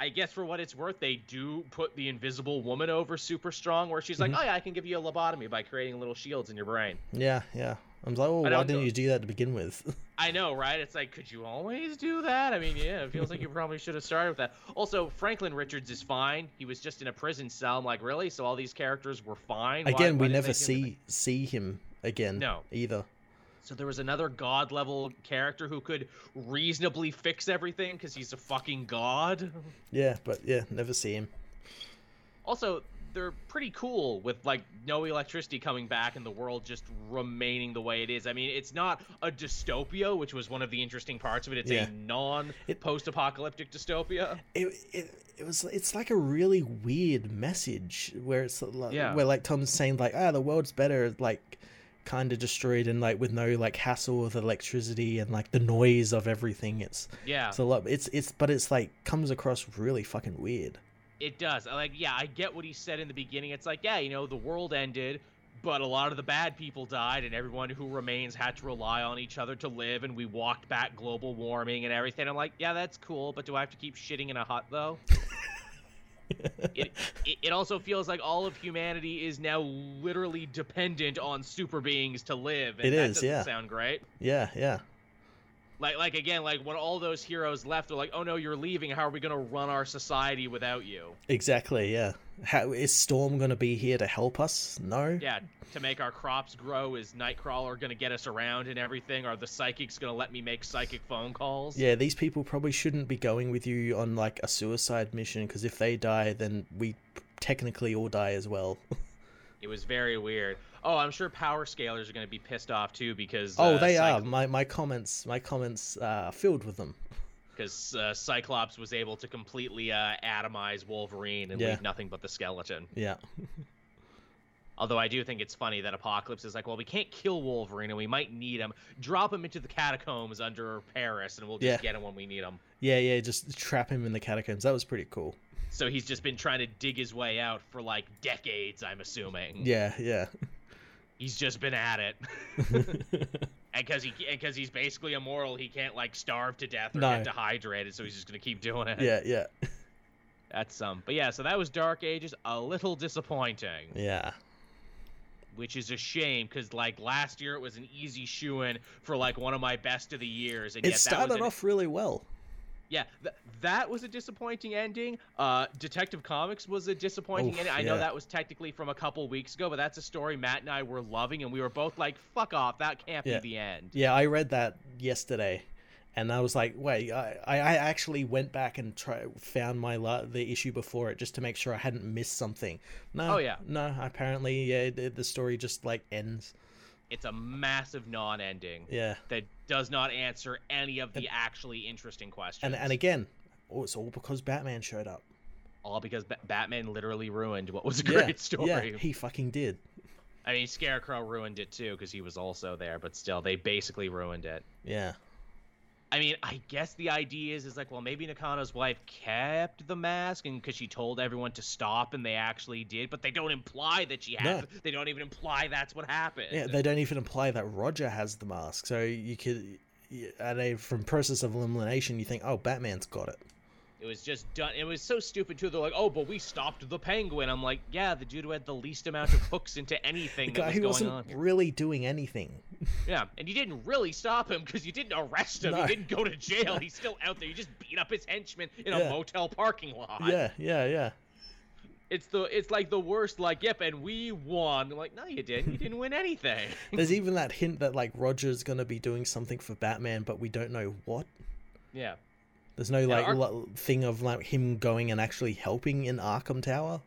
I guess for what it's worth, they do put the invisible woman over super strong, where she's like, Mhm. "Oh yeah, I can give you a lobotomy by creating little shields in your brain." yeah, yeah. I'm like, well, why didn't know- you do that to begin with? I know, right? It's like, could you always do that? I mean, yeah, it feels like you probably should have started with that. Also, Franklin Richards is fine. He was just in a prison cell. I'm like, really? So all these characters were fine? Again, why we didn't never see see him again. No. either. So there was another god level character who could reasonably fix everything because he's a fucking god. Yeah, but yeah, never see him. Also, they're pretty cool with like no electricity coming back and the world just remaining the way it is. I mean, it's not a dystopia, which was one of the interesting parts of it. It's Yeah. a non post-apocalyptic dystopia. It, it it was it's like a really weird message where it's like, Yeah. where like Tom's saying like ah the world's better like kind of destroyed and like with no like hassle with electricity and like the noise of everything it's Yeah. it's a lot it's it's but it's like comes across really fucking weird It does. I Like, yeah, I get what he said in the beginning. It's like, yeah, you know, the world ended, but a lot of the bad people died, and everyone who remains had to rely on each other to live, and we walked back global warming and everything. I'm like, yeah, that's cool, but do I have to keep shitting in a hut, though? it, it, it also feels like all of humanity is now literally dependent on super beings to live, and It that is, doesn't yeah. sound great. yeah yeah Like, like again, like when all those heroes left, they're like, oh no, you're leaving. How are we gonna run our society without you? exactly yeah how is storm gonna be here to help us no Yeah, to make our crops grow, is Nightcrawler gonna get us around and everything? Are the psychics gonna let me make psychic phone calls? Yeah, these people probably shouldn't be going with you on like a suicide mission because if they die, then we technically all die as well. It was very weird. Oh, I'm sure power scalers are gonna be pissed off too because oh, uh, they are. My my comments my comments uh, are filled with them. because uh, Cyclops was able to completely uh, atomize Wolverine and Yeah. leave nothing but the skeleton. Yeah, Although I do think it's funny that Apocalypse is like, well, we can't kill Wolverine and we might need him. Drop him into the catacombs under Paris and we'll just Yeah. get him when we need him. yeah, yeah. Just trap him in the catacombs. That was pretty cool. So he's just been trying to dig his way out for like decades, I'm assuming. Yeah, yeah. He's just been at it. and because he because he's basically immortal, he can't like starve to death or No. get dehydrated, so he's just gonna keep doing it. yeah, yeah, That's um. But yeah, so that was Dark Ages. A little disappointing, yeah. which is a shame because like last year it was an easy shoe in for like one of my best of the years, and It yet that started off really well. Yeah, th- that was a disappointing ending. Uh, Detective Comics was a disappointing Oof, ending. I know that was technically from a couple weeks ago, but that's a story Matt and I were loving, and we were both like, "Fuck off, that can't Yeah. be the end." Yeah, I read that yesterday, and I was like, wait, I, I I actually went back and try found my la- the issue before it just to make sure I hadn't missed something. No, Oh, yeah. no. Apparently, yeah, the, the story just like ends. It's a massive non-ending Yeah, that does not answer any of the actually interesting questions. and and again, oh, it's all because Batman showed up. all because ba- Batman literally ruined what was a Yeah, great story. Yeah, he fucking did. I mean, Scarecrow ruined it too because he was also there, but still, they basically ruined it. Yeah, I mean, I guess the idea is is like, well, maybe Nakano's wife kept the mask, and because she told everyone to stop, and they actually did, but they don't imply that she had. No. They don't even imply that's what happened. yeah. They don't even imply that Roger has the mask, so you could. At a, from process of elimination, you think, oh, Batman's got it. It was just done. It was so stupid too. They're like, oh, but we stopped the penguin. I'm like, yeah, the dude who had the least amount of hooks into anything The that guy was who going wasn't on. really doing anything. Yeah, and you didn't really stop him because you didn't arrest him. No. You didn't go to jail. He's still out there. You just beat up his henchmen in Yeah. a motel parking lot. Yeah, yeah, yeah. It's the it's like the worst. Like, yep, and we won. I'm like, no, you didn't. You didn't win anything. There's even that hint that like Roger's gonna be doing something for Batman, but we don't know what. yeah. There's no like Ar- lo- thing of like him going and actually helping in Arkham Tower.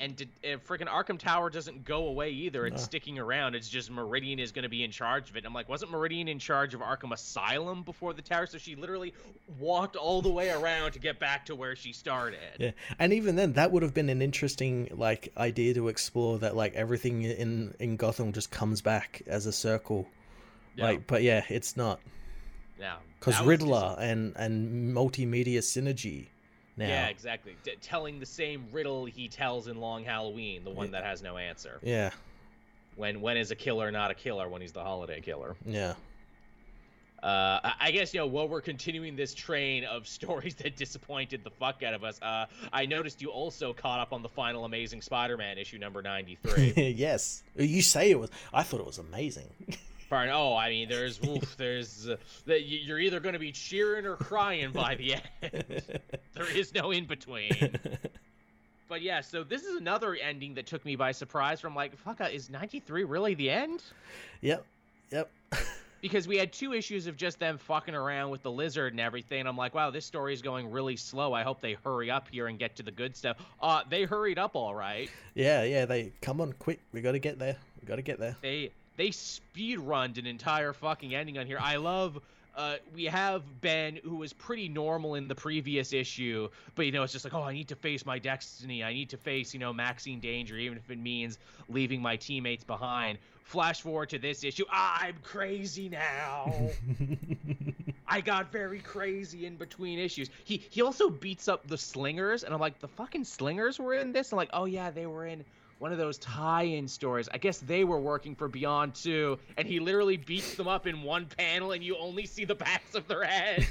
And did, uh, freaking Arkham Tower doesn't go away either. It's No. sticking around. It's just Meridian is going to be in charge of it. I'm like, wasn't Meridian in charge of Arkham Asylum before the tower? So she literally walked all the way around to get back to where she started. Yeah, and even then, that would have been an interesting like idea to explore. That like everything in in Gotham just comes back as a circle. Yeah. Like, but yeah, it's not Yeah. because Riddler and and multimedia synergy. Now, Yeah, exactly. D- telling the same riddle he tells in Long Halloween, the one that has no answer. yeah, When when is a killer not a killer when he's the holiday killer? yeah. Uh, I guess you know while we're continuing this train of stories that disappointed the fuck out of us. Uh, I noticed you also caught up on the final Amazing Spider-Man issue number ninety-three. yes, you say it was. I thought it was amazing. Fine. Oh, I mean, there's, oof, there's, uh, you're either going to be cheering or crying by the end. there is no in between. But yeah, so this is another ending that took me by surprise. From like, fuck, uh, is '93 really the end? Yep. Yep. because we had two issues of just them fucking around with the lizard and everything. I'm like, wow, this story is going really slow. I hope they hurry up here and get to the good stuff. Uh, they hurried up all right. Yeah, yeah. They come on, quick. We got to get there. We got to get there. They they speed runned an entire fucking ending on here. I love. Uh, we have Ben, who was pretty normal in the previous issue, but you know, it's just like, oh, I need to face my destiny. I need to face, you know, Maxine Danger, even if it means leaving my teammates behind. Flash forward to this issue. I'm crazy now. I got very crazy in between issues. He he also beats up the slingers, and I'm like, the fucking slingers were in this. I'm like, oh yeah, they were in one of those tie-in stories. I guess they were working for Beyond 2, and he literally beats them up in one panel, and you only see the backs of their heads.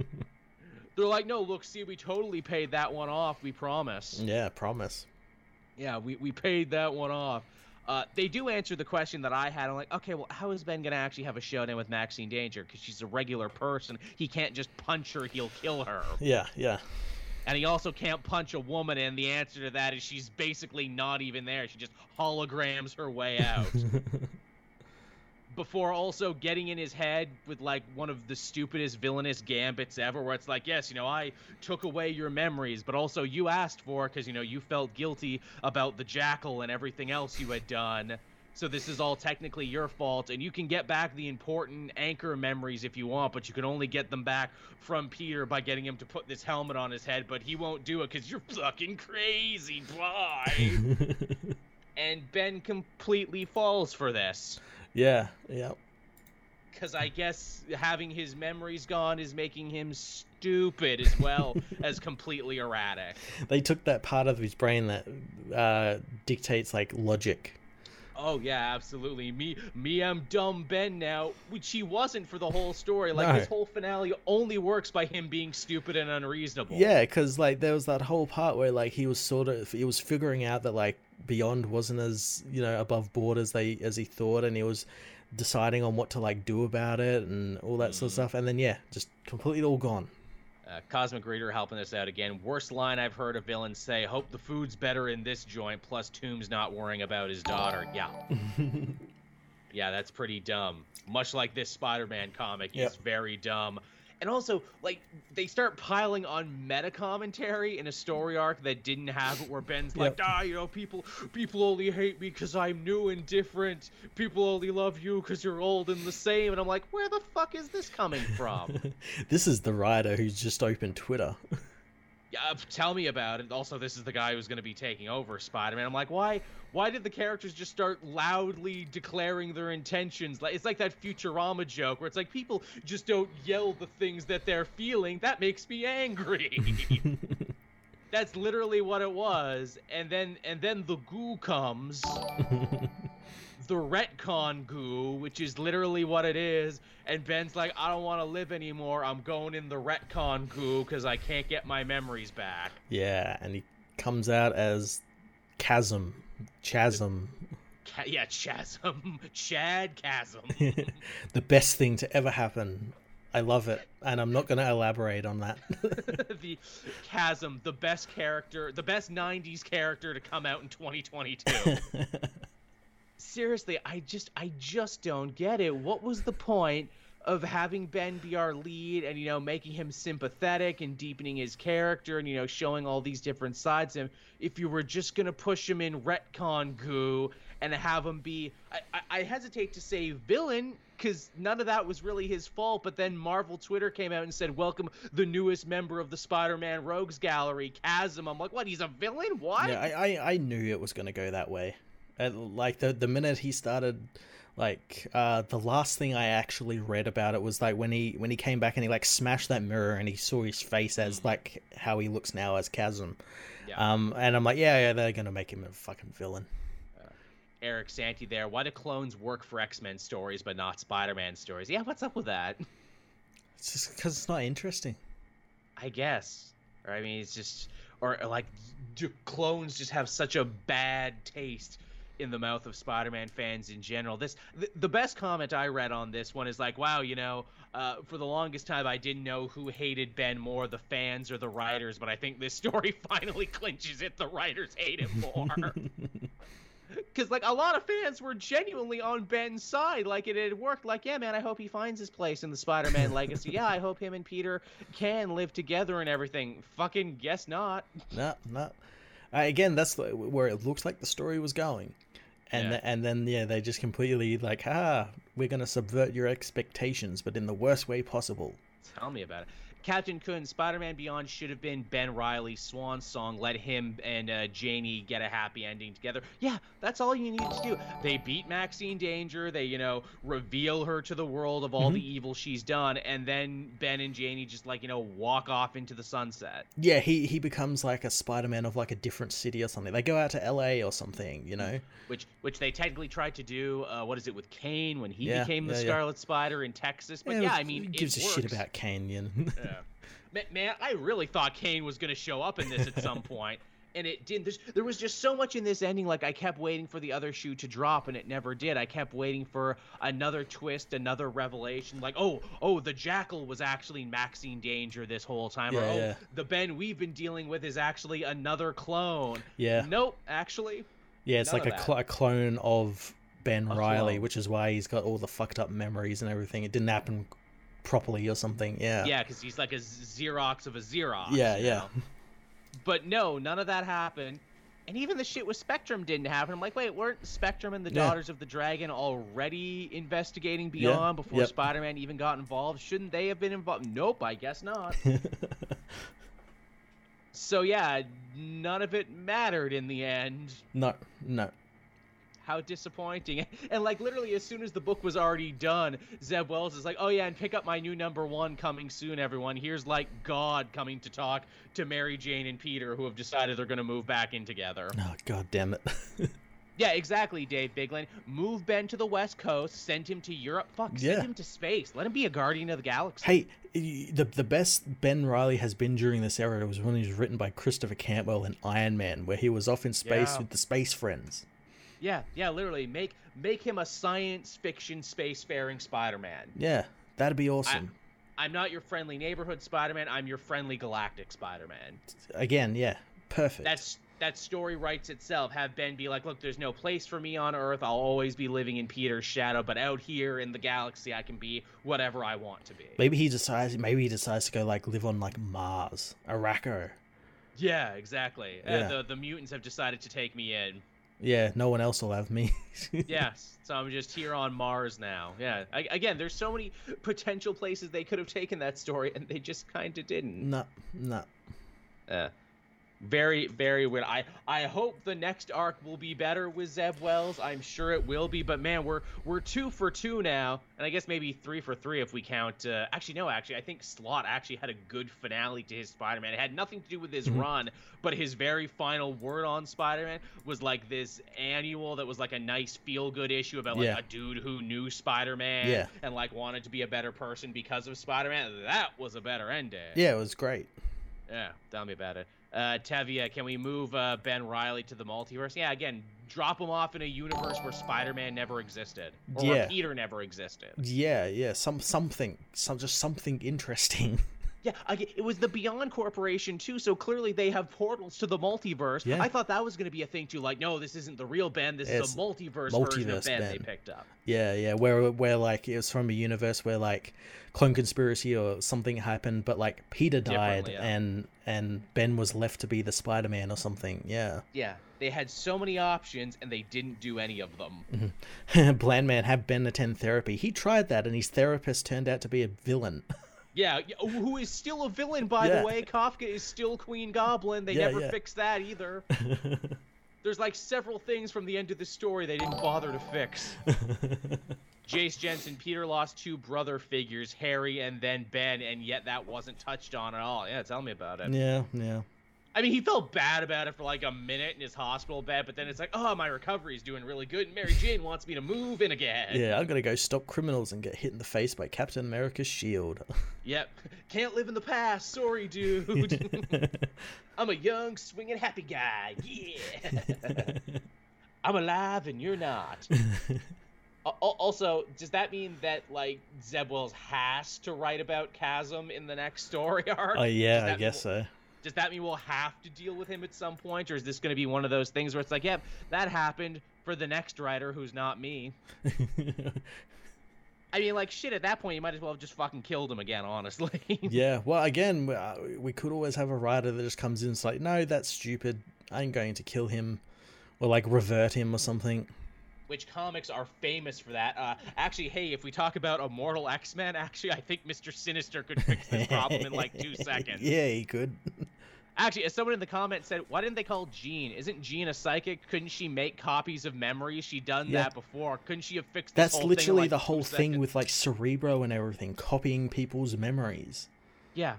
They're like, no, look, see, we totally paid that one off. We promise. Yeah, promise. Yeah, we, we paid that one off. Uh, they do answer the question that I had. I'm like, okay, well, how is Ben gonna actually have a showdown with Maxine Danger? Because she's a regular person. He can't just punch her; he'll kill her. Yeah, yeah. And he also can't punch a woman, and the answer to that is she's basically not even there. She just holograms her way out. Before also getting in his head with like one of the stupidest villainous gambits ever, where it's like, yes, you know, I took away your memories, but also you asked for because you know you felt guilty about the jackal and everything else you had done. So this is all technically your fault, and you can get back the important anchor memories if you want, but you can only get them back from Peter by getting him to put this helmet on his head, but he won't do it because you're fucking crazy. Bye. and Ben completely falls for this. Yeah, yeah. Because I guess having his memories gone is making him stupid as well as completely erratic. They took that part of his brain that uh, dictates like logic Oh yeah, absolutely. Me, me, I'm dumb Ben now, which he wasn't for the whole story. Like no. his whole finale only works by him being stupid and unreasonable. Yeah, because like there was that whole part where like he was sort of he was figuring out that like Beyond wasn't as you know above board as they as he thought, and he was deciding on what to like do about it and all that mm. sort of mm. stuff. And then yeah, just completely all gone. Uh, Cosmic Reader helping us out again. Worst line I've heard a villain say. Hope the food's better in this joint. Plus, Toombs not worrying about his daughter. Yeah. yeah, that's pretty dumb. Much like this Spider-Man comic yep. is very dumb and also like they start piling on meta commentary in a story arc that didn't have it where ben's like ah you know people people only hate me because i'm new and different. People only love you because you're old and the same. And i'm like where the fuck is this coming from? This is the writer who's just opened twitter yeah, tell me about it. Also, this is the guy who's going to be taking over Spider-Man. I'm like, why? Why did the characters just start loudly declaring their intentions? Like it's like that Futurama joke where it's like people just don't yell the things that they're feeling. That makes me angry. That's literally what it was. And then and then the goo comes the retcon goo, which is literally what it is. And Ben's like, I don't want to live anymore. I'm going in the retcon goo because I can't get my memories back. Yeah, and he comes out as Chasm. Chasm. yeah, Chasm. Chad Chasm. the best thing to ever happen. I love it, and I'm not going to elaborate on that. the Chasm, the best character, the best '90s character to come out in 2022 seriously, I just I just don't get it. What was the point of having Ben be our lead and you know making him sympathetic and deepening his character and you know showing all these different sides of him? If you were just gonna push him in retcon goo and have him be I, I, I hesitate to say villain because none of that was really his fault but then Marvel Twitter came out and said welcome the newest member of the Spider-Man Rogues Gallery Chasm. I'm like what he's a villain? What? Yeah I I, I knew it was gonna go that way and, like the the minute he started like uh the last thing i actually read about it was like when he when he came back and he like smashed that mirror and he saw his face as mm-hmm. like how he looks now as chasm yeah. um and i'm like yeah yeah they're gonna make him a fucking villain Eric Santi there. Why do clones work for X Men stories but not Spider Man stories? Yeah, what's up with that? It's just because it's not interesting. I guess. Or I mean, it's just, or, or like, do clones just have such a bad taste in the mouth of Spider-Man fans in general. This the, the best comment I read on this one is like, wow, you know, uh, for the longest time I didn't know who hated Ben more, the fans or the writers, but I think this story finally clinches it. The writers hate him more. Because like a lot of fans were genuinely on Ben's side, like it had worked. Like, yeah, man, I hope he finds his place in the Spider-Man legacy. Yeah, I hope him and Peter can live together and everything. Fucking guess not. No, no. Uh, again, that's the, where it looks like the story was going, and Yeah. th- and then yeah, they just completely like, ah, we're gonna subvert your expectations, but in the worst way possible. Tell me about it. Captain Kun, Spider-Man Beyond should have been Ben Riley's swan song. Let him and uh, Janine get a happy ending together. Yeah, that's all you need to do. They beat Maxine Danger. They, you know, reveal her to the world of all Mhm. the evil she's done, and then Ben and Janine just like you know walk off into the sunset. Yeah, he he becomes like a Spider-Man of like a different city or something. They go out to L.A. or something, you know. Which, which they technically tried to do. Uh, what is it with Kaine when he Yeah, became the yeah, yeah. Scarlet Spider in Texas? But yeah, was- I mean, gives a shit about Kaine, you know? Yeah. Man, I really thought Kaine was going to show up in this at some point, and it didn't. There's, there was just so much in this ending. Like I kept waiting for the other shoe to drop, and it never did. I kept waiting for another twist, another revelation. Like, oh, oh, the Jackal was actually Maxine Danger this whole time, or oh, yeah. the Ben we've been dealing with is actually another clone. yeah, Nope, actually. yeah, it's like a, cl- a clone of Ben A Riley, clone. which is why he's got all the fucked up memories and everything. It didn't happen properly or something. Yeah, Yeah, because he's like a Xerox of a Xerox. yeah, yeah. know? But no, none of that happened. And even the shit with Spectrum didn't happen. I'm like, wait, weren't Spectrum and the Yeah. Daughters of the Dragon already investigating Yeah, Beyond before yep. Spider-Man even got involved? Shouldn't they have been involved? Nope, I guess not. so yeah, none of it mattered in the end. no, no. How disappointing. And like literally as soon as the book was already done, Zeb Wells is like, "Oh yeah, and pick up my new number 1 coming soon everyone. Here's like God coming to talk to Mary Jane and Peter who have decided they're going to move back in together." Oh god damn it. Yeah, exactly, Dave Bigland. Move Ben to the West Coast, send him to Europe. Fuck, send Yeah. him to space. Let him be a guardian of the galaxy. hey, the the best Ben Riley has been during this era was when he was written by Christopher Cantwell in Iron Man, where he was off in space Yeah. with the space friends. Yeah, yeah, literally make make him a science fiction spacefaring Spider-Man. Yeah, that'd be awesome. I'm not your friendly neighborhood Spider-Man. I'm your friendly galactic Spider-Man. Again, yeah, perfect. That's that story writes itself. Have Ben be like, look, there's no place for me on Earth. I'll always be living in Peter's shadow, but out here in the galaxy, I can be whatever I want to be. Maybe he decides. Maybe he decides to go like live on like Mars, Arakko. Yeah, exactly. Uh, the the mutants have decided to take me in. Yeah, no one else will have me. Yes, so I'm just here on Mars now. Yeah. I, again, there's so many potential places they could have taken that story, and they just kind of didn't. no, no. Uh, very, very weird. I I hope the next arc will be better with Zeb Wells. I'm sure it will be. But man, we're we're two for two now, and I guess maybe three for three if we count. Uh, actually, no. Actually, I think Slott actually had a good finale to his Spider-Man. It had nothing to do with his Mhm. run, but his very final word on Spider-Man was like this annual that was like a nice feel-good issue about like Yeah. a dude who knew Spider-Man Yeah. and like wanted to be a better person because of Spider-Man. That was a better ending. Yeah, it was great. Yeah, tell me about it. Uh, Tevia, can we move uh, Ben Riley to the multiverse? Yeah, again, drop him off in a universe where Spider-Man never existed, or where Yeah. Peter never existed. Yeah, yeah. Some something, some just something interesting. Yeah, again, it was the Beyond Corporation too, so clearly they have portals to the multiverse. Yeah. I thought that was going to be a thing too. Like, no, this isn't the real Ben. This It's is a multiverse, version of multiverse Ben, they picked up. yeah, yeah. Where where like it was from a universe where like clone conspiracy or something happened, but like Peter died yeah. and and Ben was left to be the Spider Man or something. Yeah. Yeah, they had so many options and they didn't do any of them. Mm-hmm. Bland Man had Ben attend therapy. He tried that, and his therapist turned out to be a villain. Yeah, oh, who is still a villain, by Yeah. the way. Kafka is still Queen Goblin. They Yeah, never yeah. fixed that either. There's like several things from the end of the story they didn't bother to fix. Jace Jensen, Peter lost two brother figures, Harry and then Ben, and yet that wasn't touched on at all. Yeah, tell me about it. yeah, yeah. I mean, he felt bad about it for like a minute in his hospital bed, but then it's like, oh, my recovery is doing really good, and Mary Jane wants me to move in again. Yeah, I'm gonna go stop criminals and get hit in the face by Captain America's shield. Yep. Can't live in the past. Sorry, dude. I'm a young, swinging, happy guy. Yeah. I'm alive and you're not. also, does that mean that like Zeb Wells has to write about Chasm in the next story arc? Oh yeah, I guess so. Does that mean we'll have to deal with him at some point, or is this going to be one of those things where it's like, yep, that happened for the next writer who's not me? I mean, like shit. At that point, you might as well have just fucking killed him again. Honestly. yeah. Well, again, we, uh, we could always have a writer that just comes in and is like, no, that's stupid. I'm going to kill him, or like revert him or something. Which comics are famous for that? Uh, actually, hey, if we talk about Immortal X Men, actually, I think Mister Sinister could fix this problem in like two seconds. Yeah, he could. Actually, as someone in the comments said, why didn't they call Jean? Isn't Jean a psychic? Couldn't she make copies of memories? She done yeah. that before. Couldn't she have fixed? That's literally like the whole thing with like Cerebro and everything, copying people's memories. Yeah.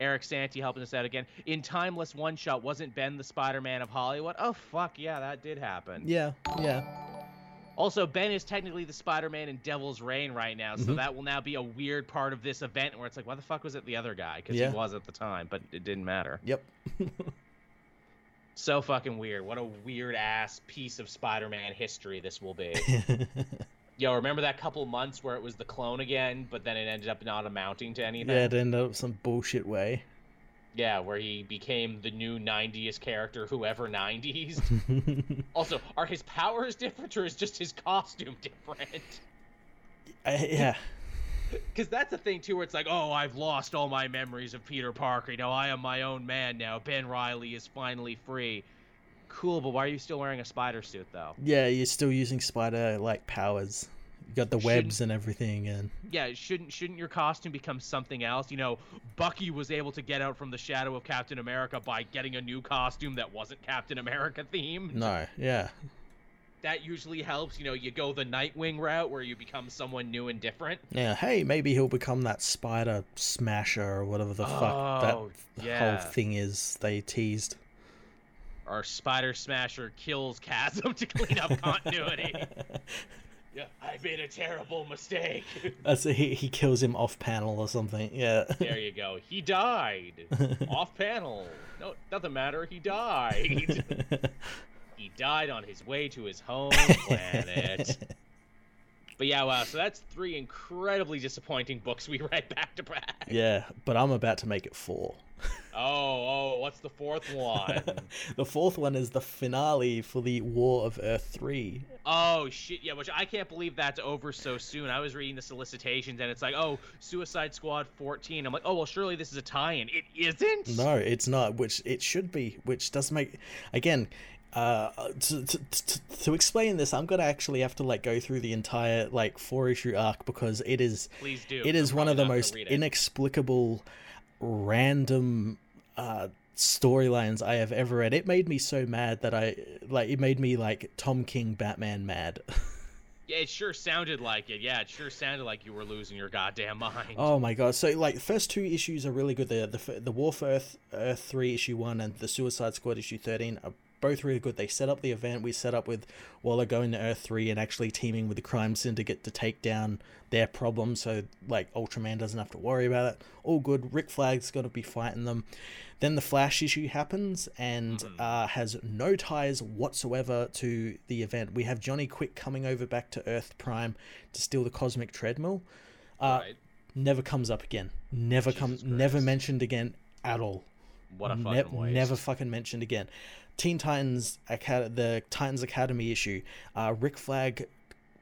Eric Santi helping us out again. In Timeless One Shot, wasn't Ben the Spider Man of Hollywood? Oh fuck yeah, that did happen. Yeah, yeah. Also, Ben is technically the Spider-Man in Devil's Reign right now, so mm-hmm. that will now be a weird part of this event where it's like, why the fuck was it the other guy? Because yeah. he was at the time, but it didn't matter. Yep. so fucking weird. What a weird ass piece of Spider-Man history this will be. Yo, remember that couple months where it was the clone again, but then it ended up not amounting to anything? Yeah, it ended up some bullshit way. Yeah, where he became the new 90s character, whoever 90s. also, are his powers different or is just his costume different? Uh, yeah. Because that's the thing, too, where it's like, oh, I've lost all my memories of Peter Parker. You know, I am my own man now. Ben Reilly is finally free. Cool, but why are you still wearing a spider suit, though? Yeah, you're still using spider like powers. You got the webs and everything, and yeah, shouldn't shouldn't your costume become something else? You know, Bucky was able to get out from the shadow of Captain America by getting a new costume that wasn't Captain America themed. No, yeah. That usually helps. You know, you go the Nightwing route where you become someone new and different. Yeah, hey, maybe he'll become that Spider Smasher or whatever the oh, fuck that oh, yeah. whole thing is they teased. our Spider Smasher kills Chasm to clean up continuity. Yeah, I made a terrible mistake. That's a, he. He kills him off panel or something. Yeah. There you go. He died off panel. No, doesn't matter. He died. he died on his way to his home planet. But yeah, wow. So that's three incredibly disappointing books we read back to back. Yeah, but I'm about to make it four. oh, oh, what's the fourth one? the fourth one is the finale for the War of Earth 3. Oh, shit. Yeah, which I can't believe that's over so soon. I was reading the solicitations and it's like, oh, Suicide Squad 14. I'm like, oh, well, surely this is a tie in. It isn't? No, it's not, which it should be, which does make. Again, uh, to, to, to, to, explain this, I'm gonna actually have to like go through the entire like four issue arc because it is Please do. it is one of the most inexplicable, random uh, storylines I have ever read. It made me so mad that I like it made me like Tom King Batman mad. Yeah, it sure sounded like it. Yeah, it sure sounded like you were losing your goddamn mind. Oh my god! So like, first two issues are really good. The the the War for Earth Earth three issue one and the Suicide Squad issue thirteen are both really good. They set up the event we set up with Waller going to Earth 3 and actually teaming with the Crime Syndicate to take down their problems so, like, Ultraman doesn't have to worry about it. All good. Rick Flag's going to be fighting them. Then the Flash issue happens and mm-hmm. uh, has no ties whatsoever to the event. We have Johnny Quick coming over back to Earth Prime to steal the Cosmic Treadmill. Uh, right. Never comes up again. Never come. Never mentioned again at all. What a fucking ne- waste. Never fucking mentioned again. Teen Titans Acad- the Titans Academy issue, uh, Rick Flag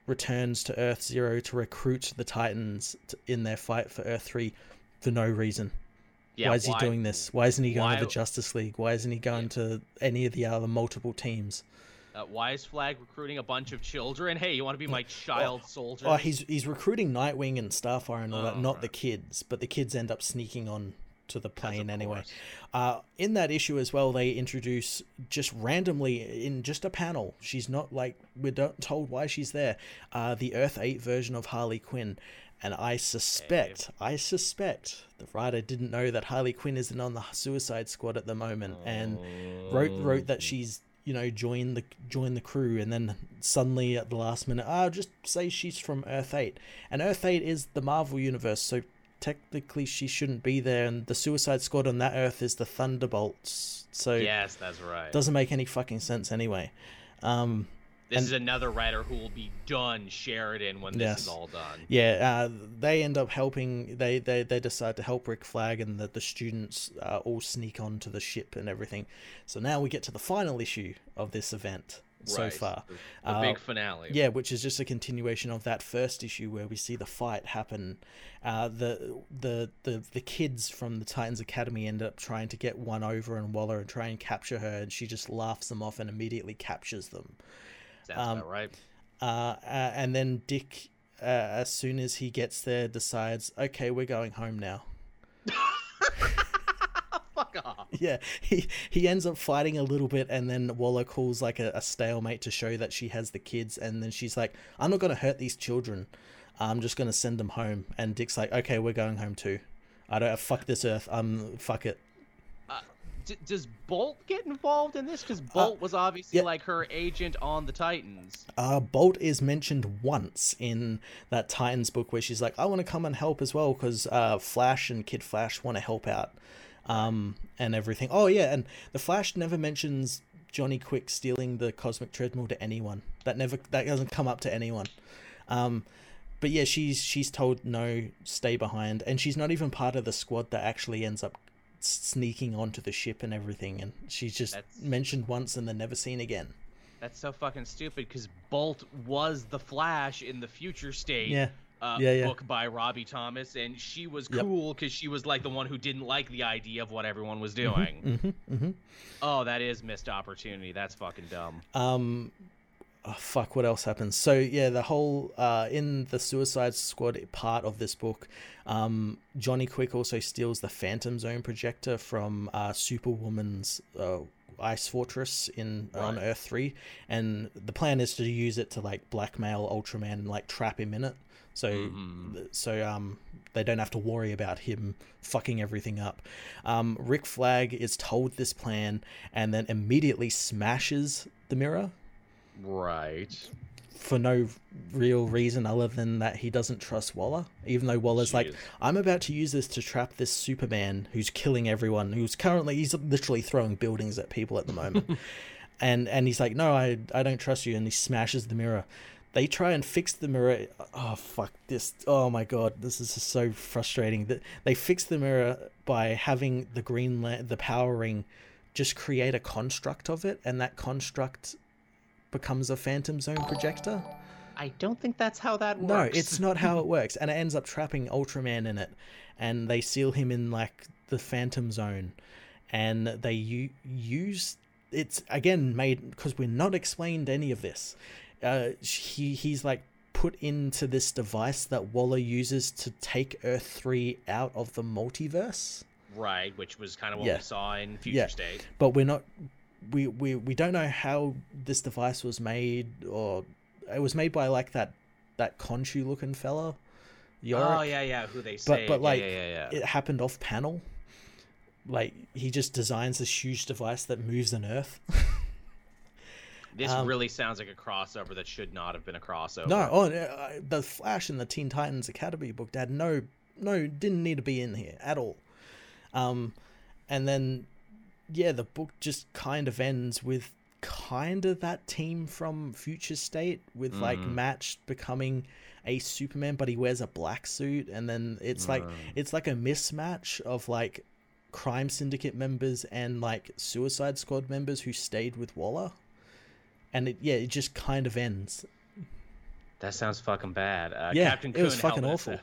returns to Earth Zero to recruit the Titans in their fight for Earth Three for no reason. Yeah, why is why, he doing this? Why isn't he going why, to the Justice League? Why isn't he going yeah. to any of the other multiple teams? Uh, why is Flag recruiting a bunch of children? Hey, you want to be my child oh, soldier? Oh, he's he's recruiting Nightwing and Starfire and all oh, that, not right. the kids, but the kids end up sneaking on to the plane anyway. Uh, in that issue as well, they introduce just randomly in just a panel. She's not like we're not told why she's there. Uh, the Earth Eight version of Harley Quinn, And I suspect, I suspect the writer didn't know that Harley Quinn isn't on the Suicide Squad at the moment, and wrote wrote that she's you know joined the joined the crew, and then suddenly at the last minute, ah, just say she's from Earth Eight, and Earth Eight is the Marvel universe, so technically she shouldn't be there, and the Suicide Squad on that Earth is the Thunderbolts, so yes, that's right. doesn't make any fucking sense anyway. Um, This and- is another writer who will be done Sheridan when this Yes. is all done. Yeah, uh, they end up helping. They, they they decide to help Rick Flag, and the the students uh, all sneak onto the ship and everything. So now we get to the final issue of this event so Right. far. The, the Uh, big finale. Yeah, which is just a continuation of that first issue where we see the fight happen. Uh, the the the the kids from the Titans Academy end up trying to get one over on Waller and try and capture her, and she just laughs them off and immediately captures them. Sounds um, right. Uh, uh, and then Dick, uh, as soon as he gets there, decides, okay, we're going home now. Fuck off. Yeah, he he ends up fighting a little bit, and then Waller calls like a, a stalemate to show that she has the kids, and then she's like, "I'm not gonna hurt these children. I'm just gonna send them home." And Dick's like, "Okay, we're going home too. I don't fuck this Earth. Um, fuck it." D- does Bolt get involved in this? Because Bolt was obviously Uh, yeah. like her agent on the Titans. Uh, Bolt is mentioned once in that Titans book where she's like, I want to come and help as well because uh, Flash and Kid Flash want to help out um, and everything. Oh, yeah, and the Flash never mentions Johnny Quick stealing the cosmic treadmill to anyone. That never that doesn't come up to anyone. Um, but yeah, she's she's told no, stay behind, and she's not even part of the squad that actually ends up sneaking onto the ship and everything. And she's just That's- mentioned once and then never seen again. That's so fucking stupid. Because Bolt was the Flash in the Future State. Yeah. Uh, Yeah, yeah. book by Robbie Thomas, and she was cool because she was like the one who didn't like the idea of what everyone was doing. Mm-hmm, mm-hmm. Oh, that is missed opportunity. That's fucking dumb. Um, oh, fuck. What else happens? So yeah, the whole uh, in the Suicide Squad part of this book, um, Johnny Quick also steals the Phantom Zone projector from uh, Superwoman's uh, ice fortress in on Earth three, and the plan is to use it to like blackmail Ultraman and like trap him in it. So Mhm. so um they don't have to worry about him fucking everything up. Um, Rick Flag is told this plan and then immediately smashes the mirror Right. for no real reason other than that he doesn't trust Waller. Even though Waller's like, I'm about to use this to trap this Superman who's killing everyone, who's currently he's literally throwing buildings at people at the moment. and and he's like, No, I I don't trust you and he smashes the mirror. They try and fix the mirror. Oh fuck this! Oh my god, this is so frustrating. That they fix the mirror by having the green la- the power ring just create a construct of it, and that construct becomes a Phantom Zone projector. I don't think that's how that works. No, it's not how it works, and it ends up trapping Ultraman in it, and they seal him in like the Phantom Zone, and they u- use it's again made because we're not explained any of this. Uh, he he's like put into this device that Waller uses to take Earth three out of the multiverse. right, which was kind of what Yeah. we saw in Future Yeah. State. but we're not we, we we don't know how this device was made or it was made by like that that Khonshu looking fella Yorick. Oh yeah, yeah. Who they but say? but but like yeah, yeah, yeah, yeah. it happened off panel like he just designs this huge device that moves an earth This um, really sounds like a crossover that should not have been a crossover. no oh uh, the flash in the teen titans academy book had no no didn't need to be in here at all um and then yeah the book just kind of ends with kind of that team from future state with like Mhm. match becoming a superman but he wears a black suit and then it's like Mm. it's like a mismatch of like crime syndicate members and like suicide squad members who stayed with waller and it yeah it just kind of ends That sounds fucking bad. Uh, Yeah, Captain it was fucking awful.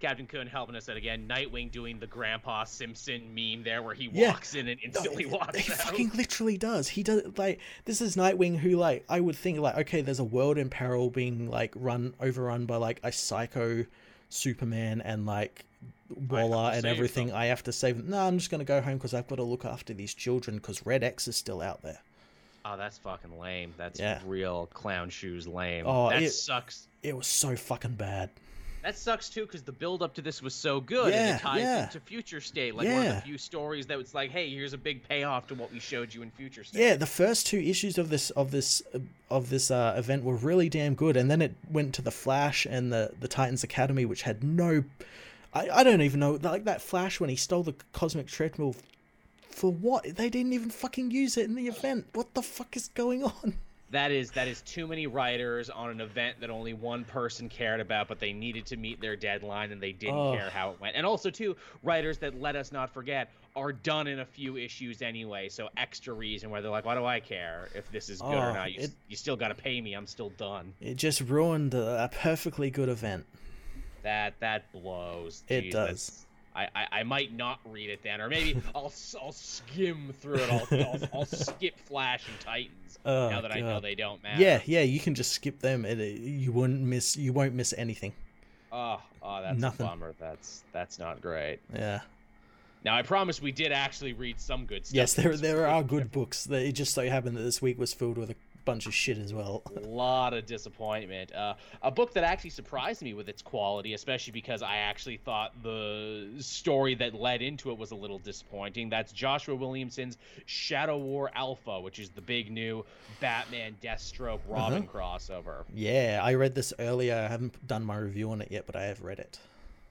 Captain Coon helping us out again. Nightwing doing the Grandpa Simpson meme there, where he Yeah. walks in and No, instantly walks he out. fucking literally does. He does like this is Nightwing who like I would think like okay, there's a world in peril being like run overrun by like a psycho Superman and like Waller and everything. them. I have to save them. No, I'm just gonna go home because I've got to look after these children because Red X is still out there. Oh, that's fucking lame. That's Yeah. real clown shoes lame. Oh, that it- sucks. It was so fucking bad. That sucks too, because the build up to this was so good, and Yeah, it ties yeah. into Future State, like one of the few stories that was like, "Hey, here's a big payoff to what we showed you in Future State." Yeah, the first two issues of this of this of this uh, event were really damn good, and then it went to the Flash and the the Titans Academy, which had no, I, I don't even know like that Flash when he stole the cosmic treadmill, for what? They didn't even fucking use it in the event. What the fuck is going on? That is that is too many writers on an event that only one person cared about, but they needed to meet their deadline and they didn't Oh. care how it went. And also too, writers that let us not forget are done in a few issues anyway, so extra reason where they're like, why do I care if this is good or Oh, not? You, it- you still got to pay me. I'm still done. It just ruined a, a perfectly good event. That that blows. It does. I, I, I might not read it then, or maybe I'll I'll skim through it. I'll, I'll, I'll skip Flash and Titans Oh, now that I know they don't matter. Yeah, yeah, you can just skip them. It, you wouldn't miss. You won't miss anything. Oh, oh, that's Nothing. a bummer. That's that's not great. Yeah. Now I promise we did actually read some good stuff. Yes, there there week. are good books. It just so happened that this week was filled with a bunch of shit as well. A lot of disappointment. Uh, a book that actually surprised me with its quality, especially because I actually thought the story that led into it was a little disappointing. That's Joshua Williamson's Shadow War Alpha, which is the big new Batman Deathstroke Robin crossover. Yeah, I read this earlier. I haven't done my review on it yet, but I have read it.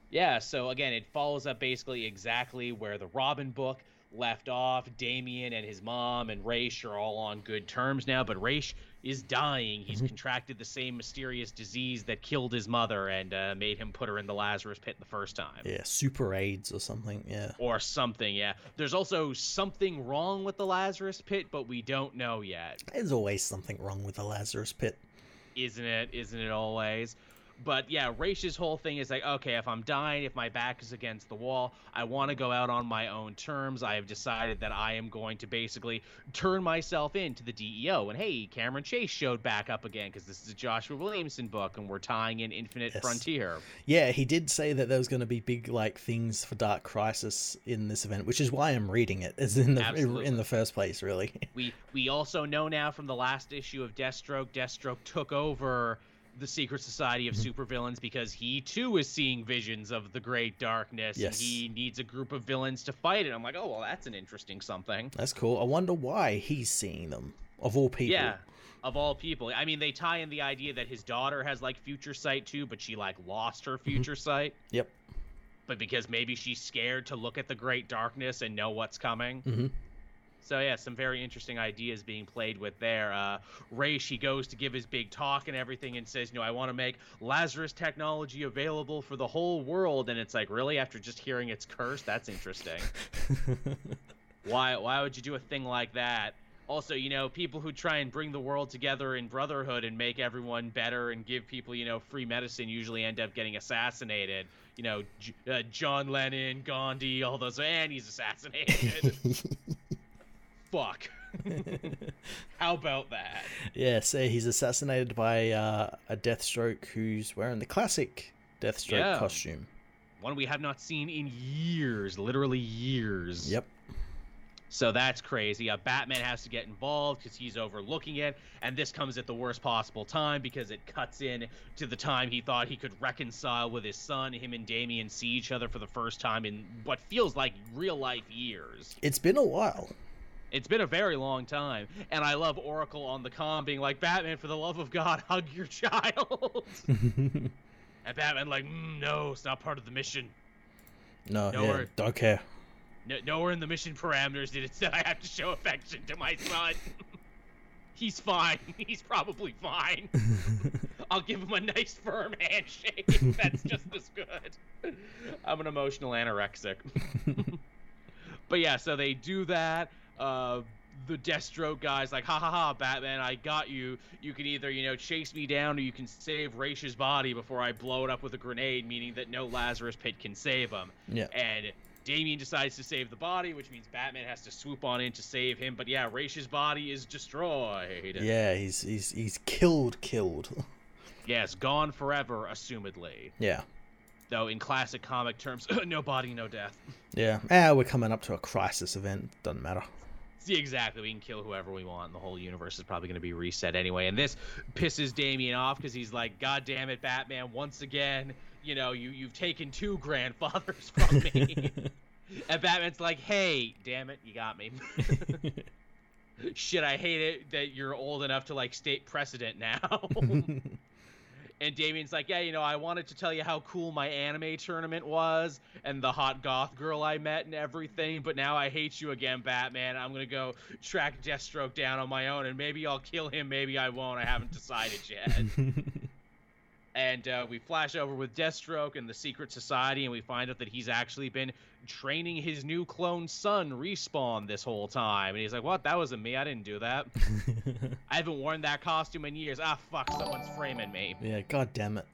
Yeah, so again, it follows up basically exactly where the Robin book left off. Damian and his mom and Ra's are all on good terms now, but Ra's is dying. He's contracted the same mysterious disease that killed his mother and uh, made him put her in the Lazarus pit the first time. Yeah, Super AIDS or something. Yeah. Or something, yeah. There's also something wrong with the Lazarus pit, but we don't know yet. There's always something wrong with the Lazarus Pit. isn't it? Isn't it always? But yeah, Raish's whole thing is like, okay, if I'm dying, if my back is against the wall, I want to go out on my own terms. I have decided that I am going to basically turn myself into the DEO. And hey, Cameron Chase showed back up again because this is a Joshua Williamson book, and we're tying in Infinite Yes. Frontier. Yeah, he did say that there was going to be big like things for Dark Crisis in this event, which is why I'm reading it. Is in the Absolutely. in the first place, really. We we also know now from the last issue of Deathstroke, Deathstroke took over the secret society of supervillains because he too is seeing visions of the great darkness Yes. and he needs a group of villains to fight it. I'm like, oh well, that's an interesting something. That's cool. I wonder why he's seeing them of all people. Yeah. Of all people, I mean, they tie in the idea that his daughter has like future sight too, but she like lost her future sight. Yep. But because maybe she's scared to look at the great darkness and know what's coming. hmm So yeah, some very interesting ideas being played with there. Uh, Ra's he goes to give his big talk and everything, and says, "You know, I want to make Lazarus technology available for the whole world." And it's like, really, after just hearing it's cursed, that's interesting. why? Why would you do a thing like that? Also, you know, people who try and bring the world together in brotherhood and make everyone better and give people, you know, free medicine usually end up getting assassinated. You know, J- uh, John Lennon, Gandhi, all those, and he's assassinated. Fuck. How about that? yeah, so he's assassinated by uh, a Deathstroke who's wearing the classic Deathstroke Yeah. costume. One we have not seen in years, literally years. Yep. So that's crazy. Uh, Batman has to get involved because he's overlooking it, and this comes at the worst possible time because it cuts in to the time he thought he could reconcile with his son. Him and Damian see each other for the first time in what feels like real life years. It's been a while. It's been a very long time, and I love Oracle on the com being like, "Batman, for the love of God, hug your child." and Batman like, mm, "No, it's not part of the mission." no, No yeah, wor- don't care. No, nowhere in the mission parameters did it say I have to show affection to my son. He's fine. He's probably fine. I'll give him a nice firm handshake. That's just as good. I'm an emotional anorexic. but yeah, so they do that. Uh, the Deathstroke guy's like, ha ha ha, Batman, I got you. You can either, you know, chase me down or you can save Raish's body before I blow it up with a grenade, meaning that no Lazarus pit can save him. Yeah. And Damian decides to save the body, which means Batman has to swoop on in to save him. But yeah, Raish's body is destroyed. Yeah, he's he's he's killed, killed. Yes, gone forever, assumedly. yeah, Though in classic comic terms, no body, no death. yeah. Ah, we're coming up to a crisis event. Doesn't matter. See, exactly. We can kill whoever we want, and the whole universe is probably going to be reset anyway. And this pisses Damian off because he's like, God damn it, Batman, once again, you know, you you've taken two grandfathers from me. and Batman's like, "Hey, damn it, you got me." Shit, I hate it that you're old enough to like state precedent now. And Damian's like, "Yeah, you know, I wanted to tell you how cool my anime tournament was and the hot goth girl I met and everything, but now I hate you again, Batman. I'm gonna go track Deathstroke down on my own, and maybe I'll kill him, maybe I won't. I haven't decided yet." and uh, we flash over with Deathstroke and the Secret Society, and we find out that he's actually been training his new clone son, Respawn, this whole time. And he's like, "What? That wasn't me. I didn't do that. I haven't worn that costume in years. Ah, fuck! Someone's framing me." yeah, god damn it.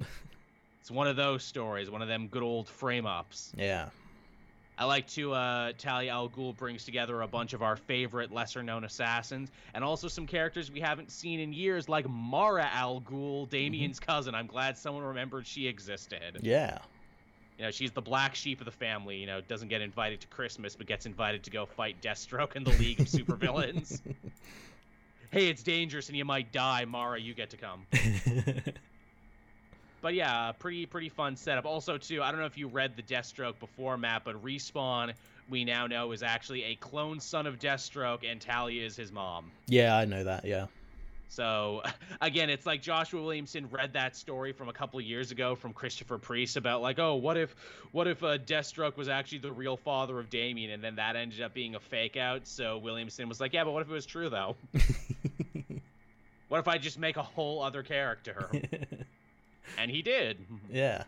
It's one of those stories, one of them good old frame ups. Yeah. I like to uh, Talia al Ghul brings together a bunch of our favorite lesser known assassins and also some characters we haven't seen in years, like Mara al Ghul, Damian's cousin. I'm glad someone remembered she existed. Yeah. You know, she's the black sheep of the family. You know, doesn't get invited to Christmas, but gets invited to go fight Deathstroke in the League of Supervillains. hey, it's dangerous and you might die, Mara. You get to come. But yeah, uh, pretty pretty fun setup. Also, too, I don't know if you read the Deathstroke before, Matt, but Respawn we now know is actually a clone son of Deathstroke, and Talia is his mom. yeah, I know that. Yeah. So again, it's like Joshua Williamson read that story from a couple of years ago from Christopher Priest about like, oh, what if, what if uh, Deathstroke was actually the real father of Damian, and then that ended up being a fake out. So Williamson was like, yeah, but what if it was true though? what if I just make a whole other character? and he did. yeah.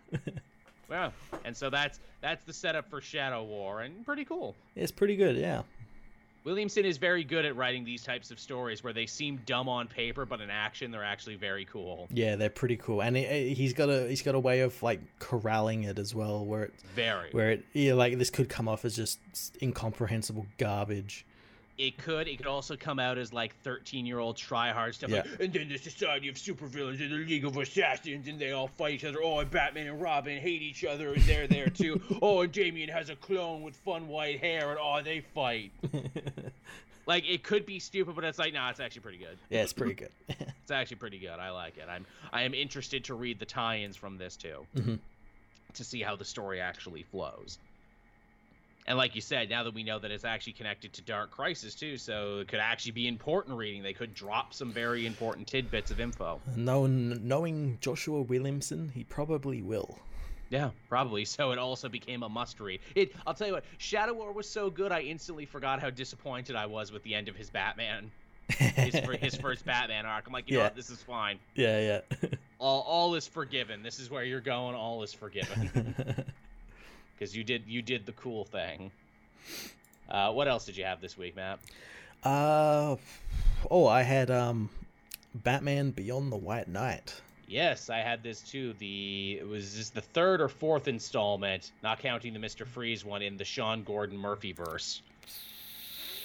Yeah, and so that's that's the setup for Shadow War, and pretty cool. it's pretty good. Yeah. Williamson is very good at writing these types of stories where they seem dumb on paper, but in action they're actually very cool. Yeah, they're pretty cool, and he, he's got a he's got a way of like corralling it as well, where it Very. where it yeah like this could come off as just incomprehensible garbage. It could. It could also come out as like thirteen-year-old tryhard stuff. Yeah. Like, and then the Society of Supervillains and the League of Assassins, and they all fight each other. Oh, and Batman and Robin hate each other, and they're there too. oh, and Damian has a clone with fun white hair, and oh, they fight. like it could be stupid, but it's like, nah, it's actually pretty good. yeah, it's pretty good. It's actually pretty good. I like it. I'm I am interested to read the tie-ins from this too, Mhm. to see how the story actually flows. And like you said, now that we know that it's actually connected to Dark Crisis too, so it could actually be important reading. They could drop some very important tidbits of info. knowing knowing Joshua Williamson, he probably will. Yeah, probably. So it also became a must read. It. I'll tell you what. Shadow War was so good, I instantly forgot how disappointed I was with the end of his Batman, his, his first Batman arc. I'm like, you know Yeah. what? This is fine. Yeah, yeah, All all is forgiven. This is where you're going. All is forgiven. because you did you did the cool thing. Uh, what else did you have this week, Matt? uh, oh, I had um, Batman Beyond the White Knight. Yes, I had this too. The it was this the third or fourth installment, not counting the Mister Freeze one in the Sean Gordon Murphy verse.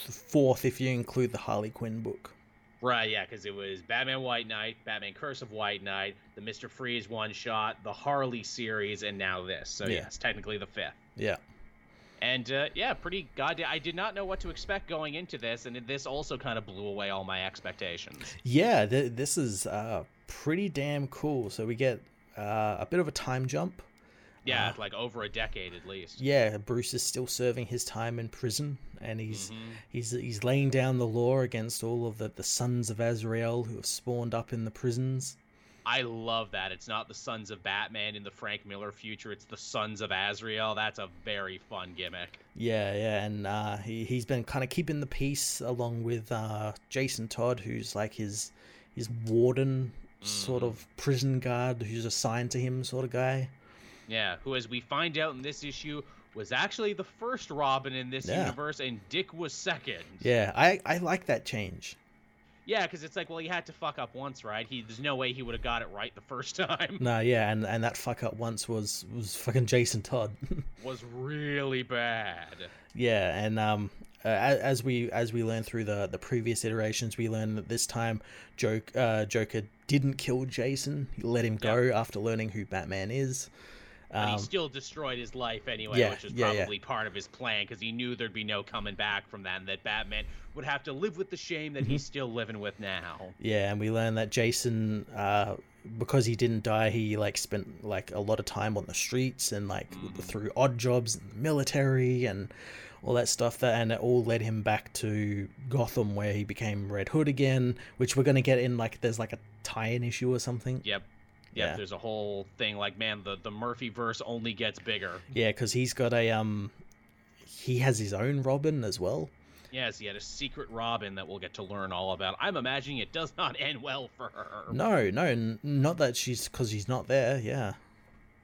Fourth, if you include the Harley Quinn book. Right, yeah, because it was Batman White Knight, Batman Curse of White Knight, the Mister Freeze one shot, the Harley series, and now this. So Yeah. yes, technically the fifth. Yeah. And uh, yeah, pretty goddamn. I did not know what to expect going into this, and this also kind of blew away all my expectations. Yeah, th- this is uh, pretty damn cool. So we get uh, a bit of a time jump. Yeah, Uh, like over a decade at least. Yeah, Bruce is still serving his time in prison, and he's Mhm. he's he's laying down the law against all of the, the sons of Azrael who have spawned up in the prisons. I love that. It's not the Sons of Batman in the Frank Miller future. It's the Sons of Azrael. That's a very fun gimmick. Yeah, yeah, and uh, he he's been kind of keeping the peace along with uh, Jason Todd, who's like his his warden, sort Mhm. of prison guard who's assigned to him, sort of guy. Yeah, who, as we find out in this issue, was actually the first Robin in this Yeah. universe, and Dick was second. Yeah, I I like that change. Yeah, because it's like, well, he had to fuck up once, right? He there's no way he would have got it right the first time. No, yeah, and and that fuck up once was was fucking Jason Todd. was really bad. Yeah, and um, uh, as we as we learn through the the previous iterations, we learn that this time, Joke uh, Joker didn't kill Jason. He let him go after learning who Batman is. But he Um, still destroyed his life anyway, yeah, which was yeah, yeah. probably part of his plan because he knew there'd be no coming back from that, and that Batman would have to live with the shame that Mm-hmm. he's still living with now. yeah, and we learn that Jason uh, because he didn't die, he like spent like a lot of time on the streets and like through odd jobs in the military and all that stuff that and it all led him back to Gotham where he became Red Hood again, which we're gonna get in like there's like a tie-in issue or something. Yep. Yep, Yeah. there's a whole thing like, man, the the Murphy verse only gets bigger. Yeah, because he's got a um, he has his own Robin as well. Yes, he had a secret Robin that we'll get to learn all about. I'm imagining it does not end well for her. No, no, n- not that she's because he's not there. Yeah,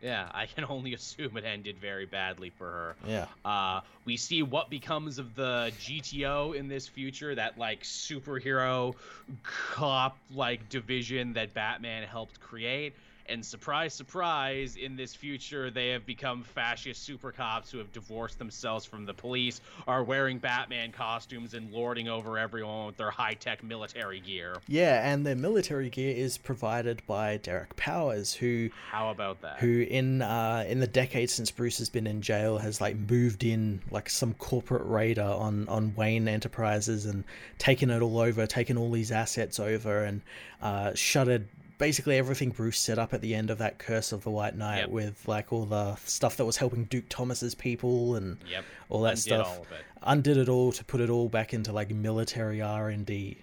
Yeah, I can only assume it ended very badly for her. yeah, Uh, we see what becomes of the GTO in this future, that like superhero cop like division that Batman helped create. And surprise, surprise, in this future, they have become fascist super cops who have divorced themselves from the police, are wearing Batman costumes and lording over everyone with their high tech military gear. yeah. And their military gear is provided by Derek Powers, who How about that? who in uh in the decades since Bruce has been in jail has like moved in like some corporate raider on on Wayne Enterprises and taken it all over, taken all these assets over and uh shuttered basically everything Bruce set up at the end of that Curse of the White Knight Yep. with like all the stuff that was helping Duke Thomas's people and Yep. all that undid stuff. all it. Undid it all to put it all back into like military R and D.